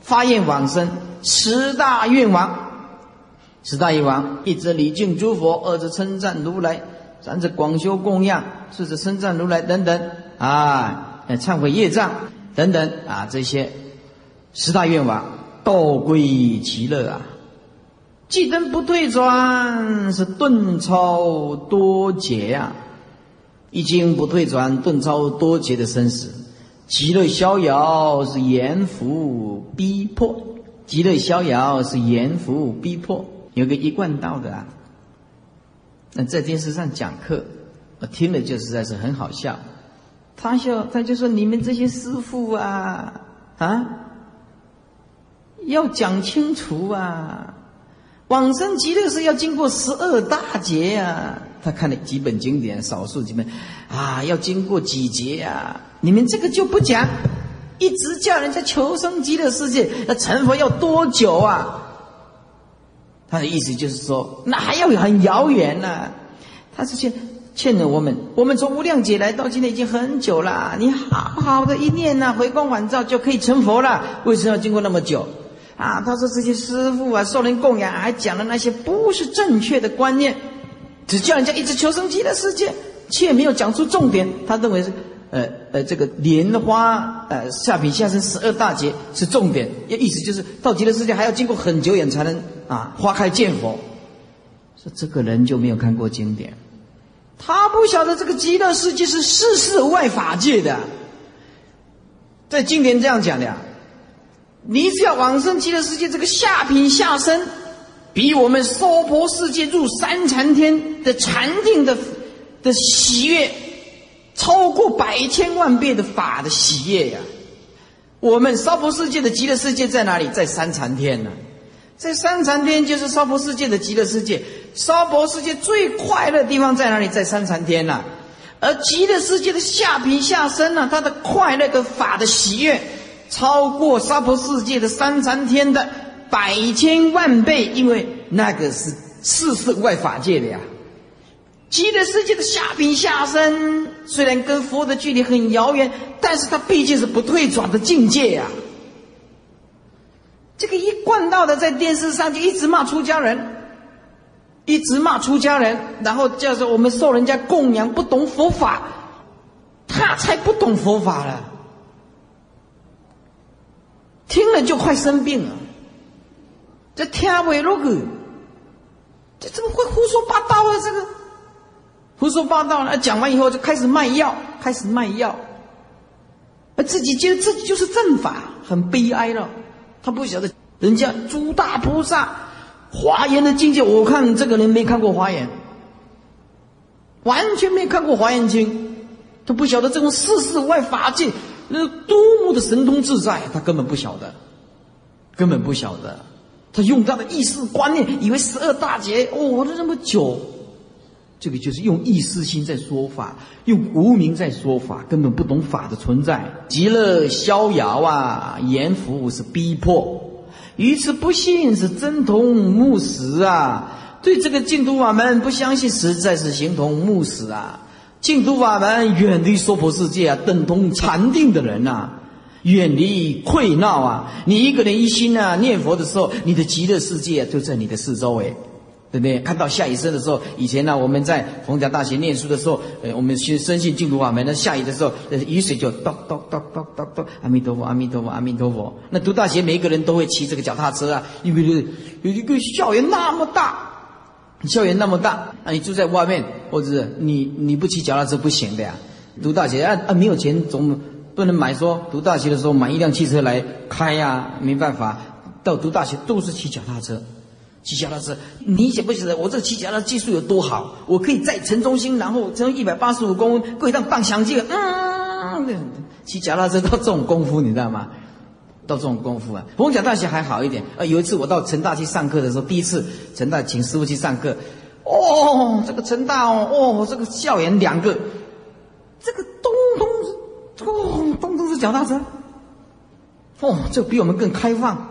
发愿往生。十大愿王，十大愿王，一则礼敬诸佛，二则称赞如来，三则广修供养，四则称赞如来等等。啊，忏悔业障等等。啊，这些十大愿王道归极乐啊，既登不退转是顿超多劫呀，一经不退转，顿超多劫的生死，极乐逍遥是严福逼迫。极乐逍遥是严服逼迫，有个一贯道的啊。那在电视上讲课，我听了就实在是很好笑。他笑，他就说：“你们这些师傅啊，啊，要讲清楚啊！往生极乐是要经过十二大劫啊。”他看了几本经典，少数几本啊，要经过几劫啊？你们这个就不讲。一直叫人家求生极乐世界，那成佛要多久啊？他的意思就是说，那还要很遥远呢。他这些欠了我们。我们从无量劫来到今天已经很久了，你好好的一念呐，回光返照就可以成佛了。为什么要经过那么久？啊，他说这些师傅啊，受人供养，还讲了那些不是正确的观念，只叫人家一直求生极乐世界，却没有讲出重点。他认为是。呃呃，这个莲花呃下品下生十二大劫是重点，意思就是到极乐世界还要经过很久远才能啊花开见佛。说这个人就没有看过经典，他不晓得这个极乐世界是世世无外法界的，在经典这样讲的呀。你只要往生极乐世界，这个下品下生，比我们娑婆世界入三禅天的禅定的的喜悦。超过百千万倍的法的喜悦呀！我们娑婆世界的极乐世界在哪里？在三禅天呢，在三禅天就是娑婆世界的极乐世界。娑婆世界最快乐的地方在哪里？在三禅天呐。而极乐世界的下品下生呢，它的快乐跟法的喜悦，超过娑婆世界的三禅天的百千万倍，因为那个是四世外法界的呀。极乐世界的下品下生，虽然跟佛的距离很遥远，但是它毕竟是不退转的境界呀。这个一贯道的在电视上就一直骂出家人，一直骂出家人，然后叫做我们受人家供养，不懂佛法，他才不懂佛法了，听了就快生病了。这听不落去，这怎么会胡说八道啊？这个。胡说八道了！讲完以后就开始卖药，开始卖药，而自己觉得自己就是正法，很悲哀了。他不晓得人家诸大菩萨华严的境界，我看这个人没看过华严，完全没看过华严经，他不晓得这种世事外法界那多么的神通自在，他根本不晓得，根本不晓得。他用他的意识观念，以为十二大劫哦，都这么久。这个就是用意识心在说法，用无名在说法，根本不懂法的存在。极乐逍遥啊，阎浮是逼迫，愚痴不信是真同木死啊。对这个净土法门不相信，实在是形同木死啊。净土法门远离娑婆世界啊，等同禅定的人呐，远离溃闹啊。你一个人一心啊念佛的时候，你的极乐世界就在你的四周围。对不对？看到下雨声的时候，以前呢，我们在逢甲大学念书的时候，呃，我们去深信净土法门。那下雨的时候，呃，雨水就咚咚咚咚咚咚，阿弥陀佛，阿弥陀佛，阿弥陀佛。那读大学，每一个人都会骑这个脚踏车啊，因为有一个校园那么大，校园那么大，啊，你住在外面，或者是你你不骑脚踏车不行的呀。读大学啊啊，没有钱总不能买说读大学的时候买一辆汽车来开呀，没办法，到读大学都是骑脚踏车。骑脚踏车，你晓不晓得我这个骑脚踏车技术有多好？我可以在城中心，然后从一百八十五公分过一趟荡响箭。嗯，骑脚踏车到这种功夫，你知道吗？到这种功夫啊，凤甲大学还好一点。呃，有一次我到成大去上课的时候，第一次成大请师傅去上课。哦，这个成大哦，哦，这个校园两个，这个东东是，哦，东东是脚踏车。哦，这比我们更开放。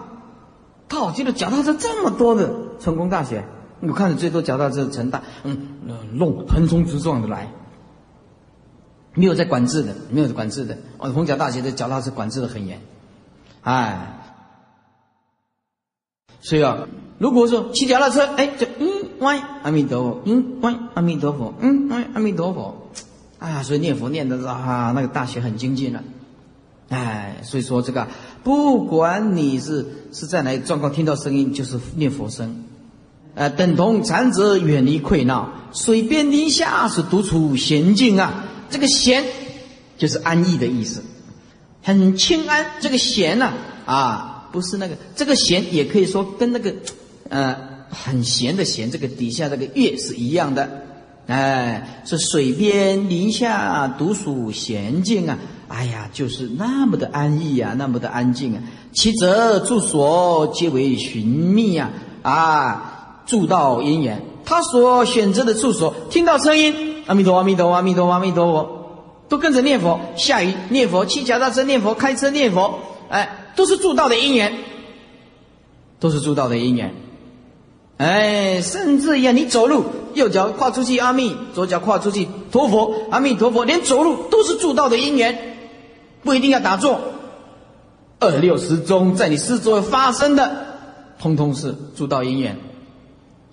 靠，觉得脚踏车这么多的。成功大学，我看的最多脚踏车成大，嗯，弄横冲直撞的来，没有在管制的，没有管制的。哦，红桥大学的脚踏车管制的很严，哎，所以啊，如果说骑脚踏车，哎，就嗯歪阿弥陀佛，嗯歪阿弥陀佛，嗯歪阿弥陀佛，啊，所以念佛念的啊，那个大学很精进了，哎，所以说这个不管你是是在哪状况听到声音，就是念佛声。呃，等同禅者远离溃闹，水边林下是独处闲静啊。这个闲就是安逸的意思，很清安。这个闲呢，啊，不是那个，这个闲也可以说跟那个，呃，很闲的闲，这个底下这个月是一样的。哎，是水边林下独处闲静啊。哎呀，就是那么的安逸啊，那么的安静啊。其则住所皆为寻觅啊，啊。住道因缘，他所选择的处所，听到声音，阿弥陀，阿弥陀，阿弥陀，阿弥陀佛，都跟着念佛。下雨念佛，骑脚踏车念佛，开车念佛，哎，都是住道的因缘，都是住道的因缘。哎，甚至呀，你走路右脚跨出去阿弥，左脚跨出去陀佛，阿弥陀佛，连走路都是助道的因缘，不一定要打坐。二六十中在你四周发生的，通通是助道因缘。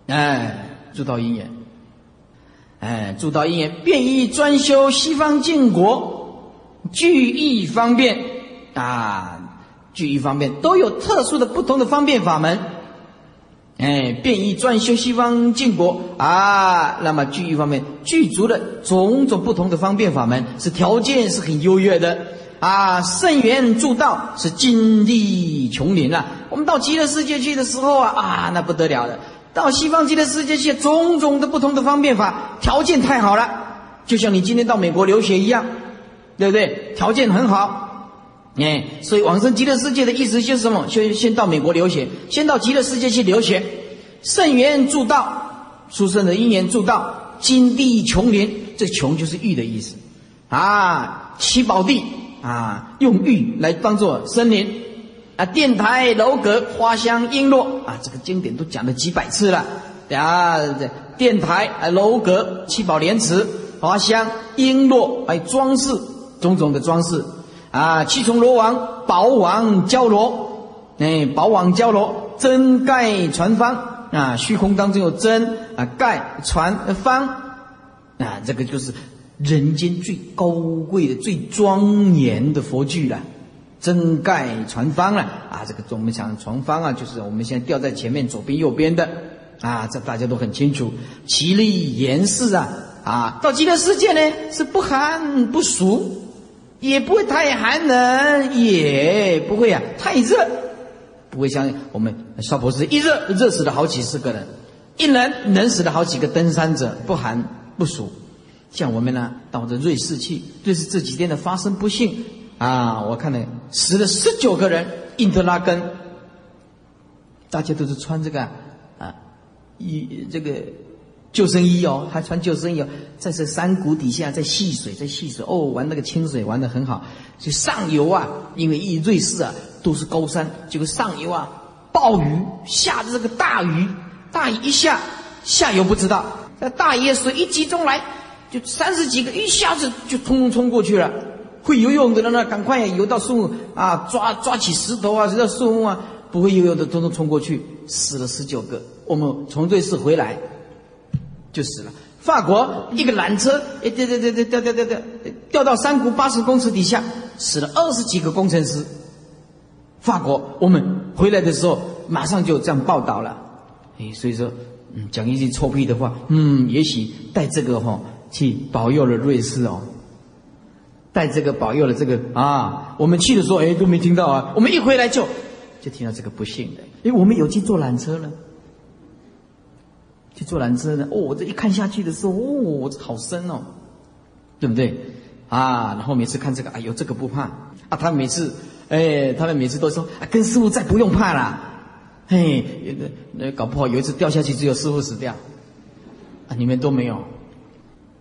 哎，助道因缘，哎，助道因缘，便于专修西方净国，具义方便啊，具义方便都有特殊的不同的方便法门。哎，便于专修西方净国啊，那么具义方面具足的种种不同的方便法门，是条件是很优越的。啊，圣缘助道是金地琼林啊！我们到极乐世界去的时候啊，啊，那不得了了。到西方极乐世界去，种种的不同的方便法，条件太好了。就像你今天到美国留学一样，对不对？条件很好。哎，所以往生极乐世界的意思就是什么？先先到美国留学，先到极乐世界去留学。圣缘助道，出生的因缘助道，金地琼林，这琼就是玉的意思啊，七宝地。啊，用玉来当做森林，啊，电台楼阁花香璎珞啊，这个经典都讲了几百次了。啊，这电台啊，楼阁七宝莲池花香璎珞哎装饰种种的装饰啊，七重罗网宝网交罗，哎，宝网交罗真盖传方啊，虚空当中有真啊盖传方啊，这个就是。人间最高贵的、最庄严的佛具了，真盖船方了啊！这个我们讲船方啊，就是我们现在吊在前面左边、右边的啊，这大家都很清楚。其力严饰啊啊！到极乐世界呢，是不寒不暑，也不会太寒冷，也不会啊太热，不会像我们少博士一热热死了好几十个人，一冷冷死了好几个登山者，不寒不暑。像我们呢，到这瑞士去，瑞士这几天的发生不幸啊，我看了死了十九个人，印特拉根，大家都是穿这个啊，衣这个救生衣哦，还穿救生衣哦，在这山谷底下在戏水，在戏水哦，玩那个清水玩的很好。就上游啊，因为一瑞士啊都是高山，结果上游啊暴雨下的这个大雨，大雨一下，下游不知道，那大雨水一集中来。就三十几个，一下子就通通冲过去了。会游泳的人呢，赶快游到树啊，抓抓起石头啊，这到树木啊。不会游泳的，通通冲过去，死了十九个。我们从瑞士回来，就死了。法国一个缆车，哎，掉掉掉掉掉掉掉掉，掉到山谷八十公尺底下，死了二十几个工程师。法国，我们回来的时候，马上就这样报道了。哎，所以说，嗯，讲一句臭屁的话，嗯，也许带这个哈。去保佑了瑞士哦，带这个保佑了这个啊！我们去的时候哎都没听到啊，我们一回来就就听到这个不幸的，因为我们有去坐缆车了，去坐缆车呢。哦，我这一看下去的时候，哦，这好深哦，对不对？啊，然后每次看这个，哎呦，这个不怕啊！他每次哎，他们每次都说啊，跟师傅再不用怕啦，嘿，那搞不好有一次掉下去，只有师傅死掉啊，你们都没有。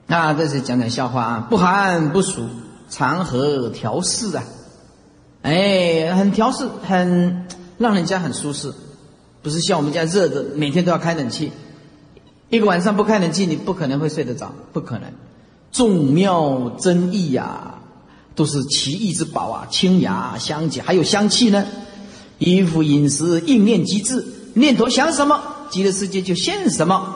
那这是讲讲笑话啊，不寒不暑，长河调适啊，哎，很调适，很让人家很舒适，不是像我们家热的，每天都要开冷气，一个晚上不开冷气，你不可能会睡得着，不可能。众妙真意呀，都是奇异之宝啊，清雅香洁，还有香气呢。衣服饮食应念即至，念头想什么，极乐世界就现什么。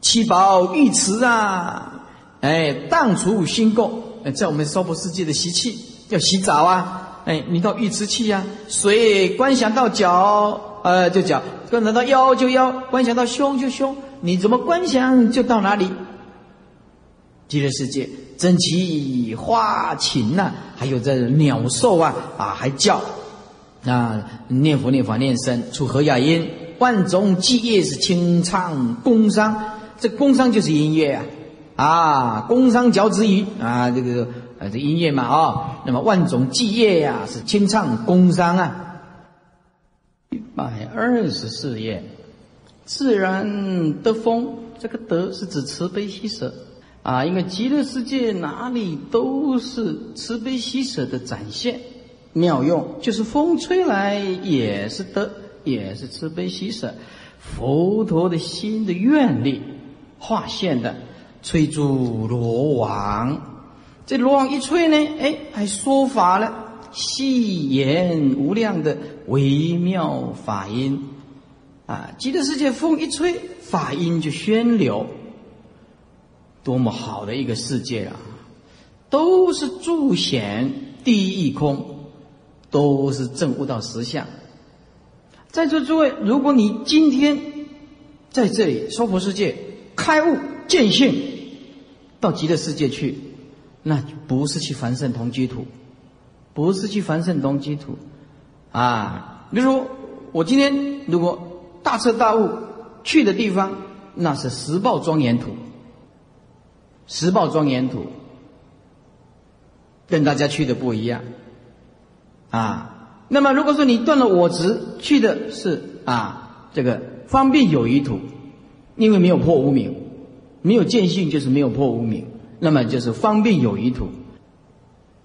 七宝浴池啊，哎，荡除心垢，哎，在我们娑婆世界的习气，要洗澡啊，哎，你到浴池去呀，水观想到脚，呃，就脚；观想到腰就腰，观想到胸就胸，你怎么观想就到哪里。极乐世界珍奇花禽呐，还有这鸟兽啊，啊，还叫，啊，念佛念法念僧，出和雅音，万种伎业是清唱工商。这工商就是音乐啊，啊，工商脚趾语啊，这个呃，这音乐嘛啊，那么万种伎业呀，是清唱工商啊。一百二十四页，自然得风，这个德是指慈悲喜舍。啊，因为极乐世界哪里都是慈悲喜舍的展现妙用，就是风吹来也是德，也是慈悲喜舍，佛陀的心的愿力。化现的，吹住罗网。这罗网一吹呢，哎，还说法了，细言无量的微妙法音，啊，极乐世界风一吹，法音就宣流，多么好的一个世界啊！都是助显第一义空，都是证悟到实相。在座诸位，如果你今天在这里娑婆世界开悟见性，到极乐世界去。那不是去凡圣同居土，不是去凡圣同居土，啊！比如说，我今天如果大彻大悟去的地方，那是十报庄严土，十报庄严土，跟大家去的不一样，啊！那么如果说你断了我执，去的是啊这个方便有余土，因为没有破无明，没有见性就是没有破无明。那么就是方便有余土。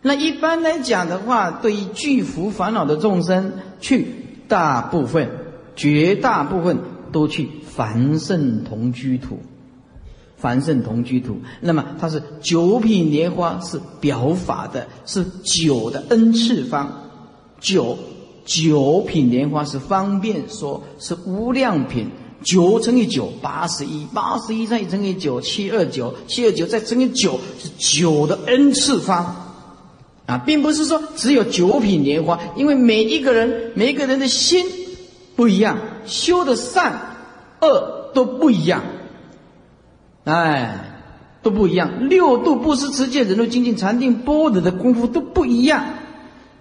那一般来讲的话，对于巨福烦恼的众生，去大部分、绝大部分都去凡圣同居土。凡圣同居土，那么它是九品莲花，是表法的，是九的 n 次方。九九品莲花是方便说，是无量品。九乘以九，八十一，八十一再乘以九，七二九，七二九再乘以九，是九的 n 次方，啊，并不是说只有九品莲花，因为每一个人，每一个人的心不一样，修的善恶都不一样，哎，都不一样，六度不思持戒忍辱精进禅定波罗的功夫都不一样，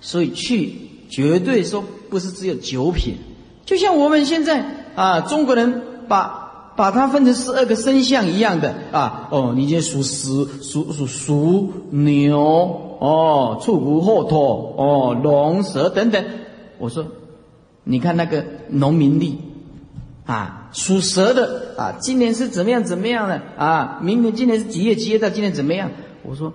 所以去绝对说不是只有九品，就像我们现在。啊，中国人把把它分成十二个生肖一样的啊，哦，你今天属狮，属属属牛，哦，畜虎骆驼，哦，龙蛇等等。我说，你看那个农民历，啊，属蛇的啊，今年是怎么样怎么样的啊？明年今年是几月几月到今年怎么样？我说，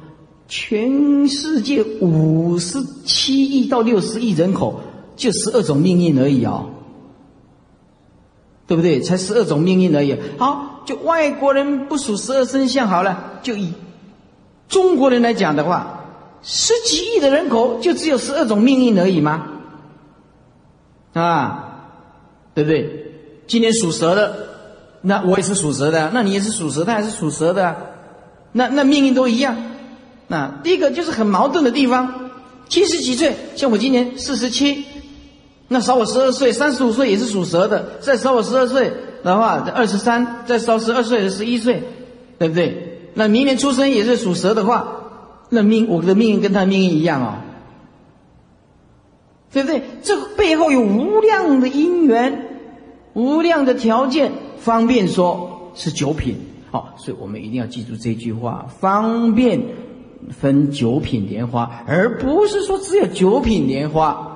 全世界五十七亿到六十亿人口，就十二种命运而已啊。对不对？才十二种命运而已。好，就外国人不属十二生肖好了。就以中国人来讲的话，十几亿的人口就只有十二种命运而已吗？啊，对不对？今年属蛇的，那我也是属蛇的，那你也是属蛇，他也是属蛇的，那那命运都一样。那第一个就是很矛盾的地方。七十几岁，像我今年四十七。那少我十二岁，三十五岁也是属蛇的。再少我十二岁的话，二十三，再少十二岁是十一岁，对不对？那明年出生也是属蛇的话，那命我的命运跟他命运一样哦，对不对？这背后有无量的因缘，无量的条件，方便说是九品。好，所以我们一定要记住这句话：方便分九品莲花，而不是说只有九品莲花。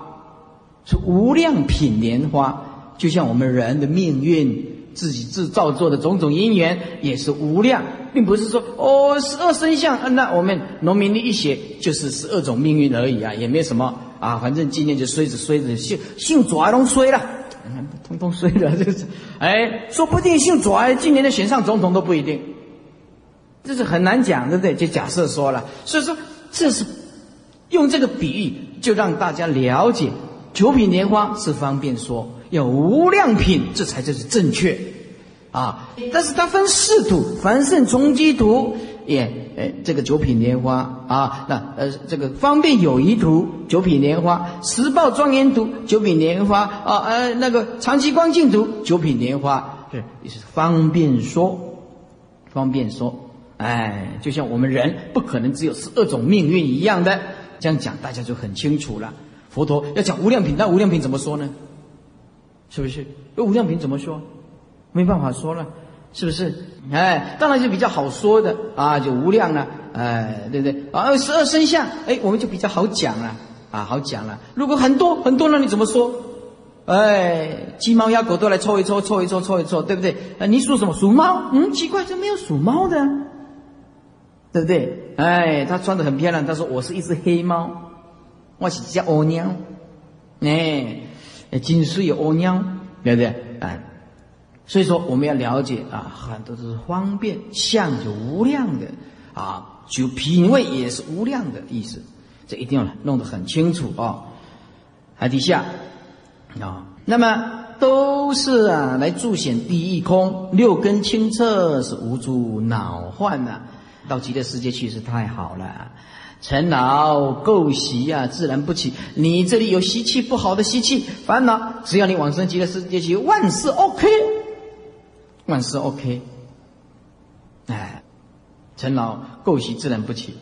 是无量品莲花，就像我们人的命运，自己制造做的种种因缘也是无量，并不是说哦十二生相，那我们农民的一写就是十二种命运而已啊，也没什么啊，反正今年就衰着衰着，姓姓左都衰了，通通衰了，这是哎，说不定姓左今年的选上总统都不一定，这是很难讲，对不对？就假设说了，所以说这是用这个比喻，就让大家了解。九品莲花是方便说，要无量品，这才就是正确，啊！但是它分四土，凡圣从基土也，呃，这个九品莲花啊，那呃，这个方便有余土，九品莲花，十报庄严土，九品莲花啊，呃，那个长期光净土，九品莲花，是也是方便说，方便说，哎，就像我们人不可能只有十二种命运一样的，这样讲大家就很清楚了。佛陀要讲无量品，那无量品怎么说呢？是不是？那无量品怎么说？没办法说了，是不是？哎，当然就比较好说的啊，就无量了，哎，对不对？啊，十二生相，哎，我们就比较好讲了，啊，好讲了。如果很多很多，那你怎么说？哎，鸡猫鸭狗都来凑一凑，凑一凑，凑一凑，对不对？啊，你属什么？属猫？嗯，奇怪，这没有属猫的，对不对？哎，他穿的很漂亮，他说我是一只黑猫。我是只蜗鸟，哎，金水有蜗鸟，对不对？哎，所以说我们要了解啊，很多都是方便，相就无量的啊，就品味也是无量的意思，这一定要弄得很清楚啊。海底下啊，那么都是啊来助显第一空，六根清澈是无诸恼患呐。到极乐世界去是太好了，尘劳垢习啊，自然不起。你这里有习气不好的习气烦恼，只要你往生极乐世界去，万事 OK，万事 OK。哎，尘劳垢习自然不起。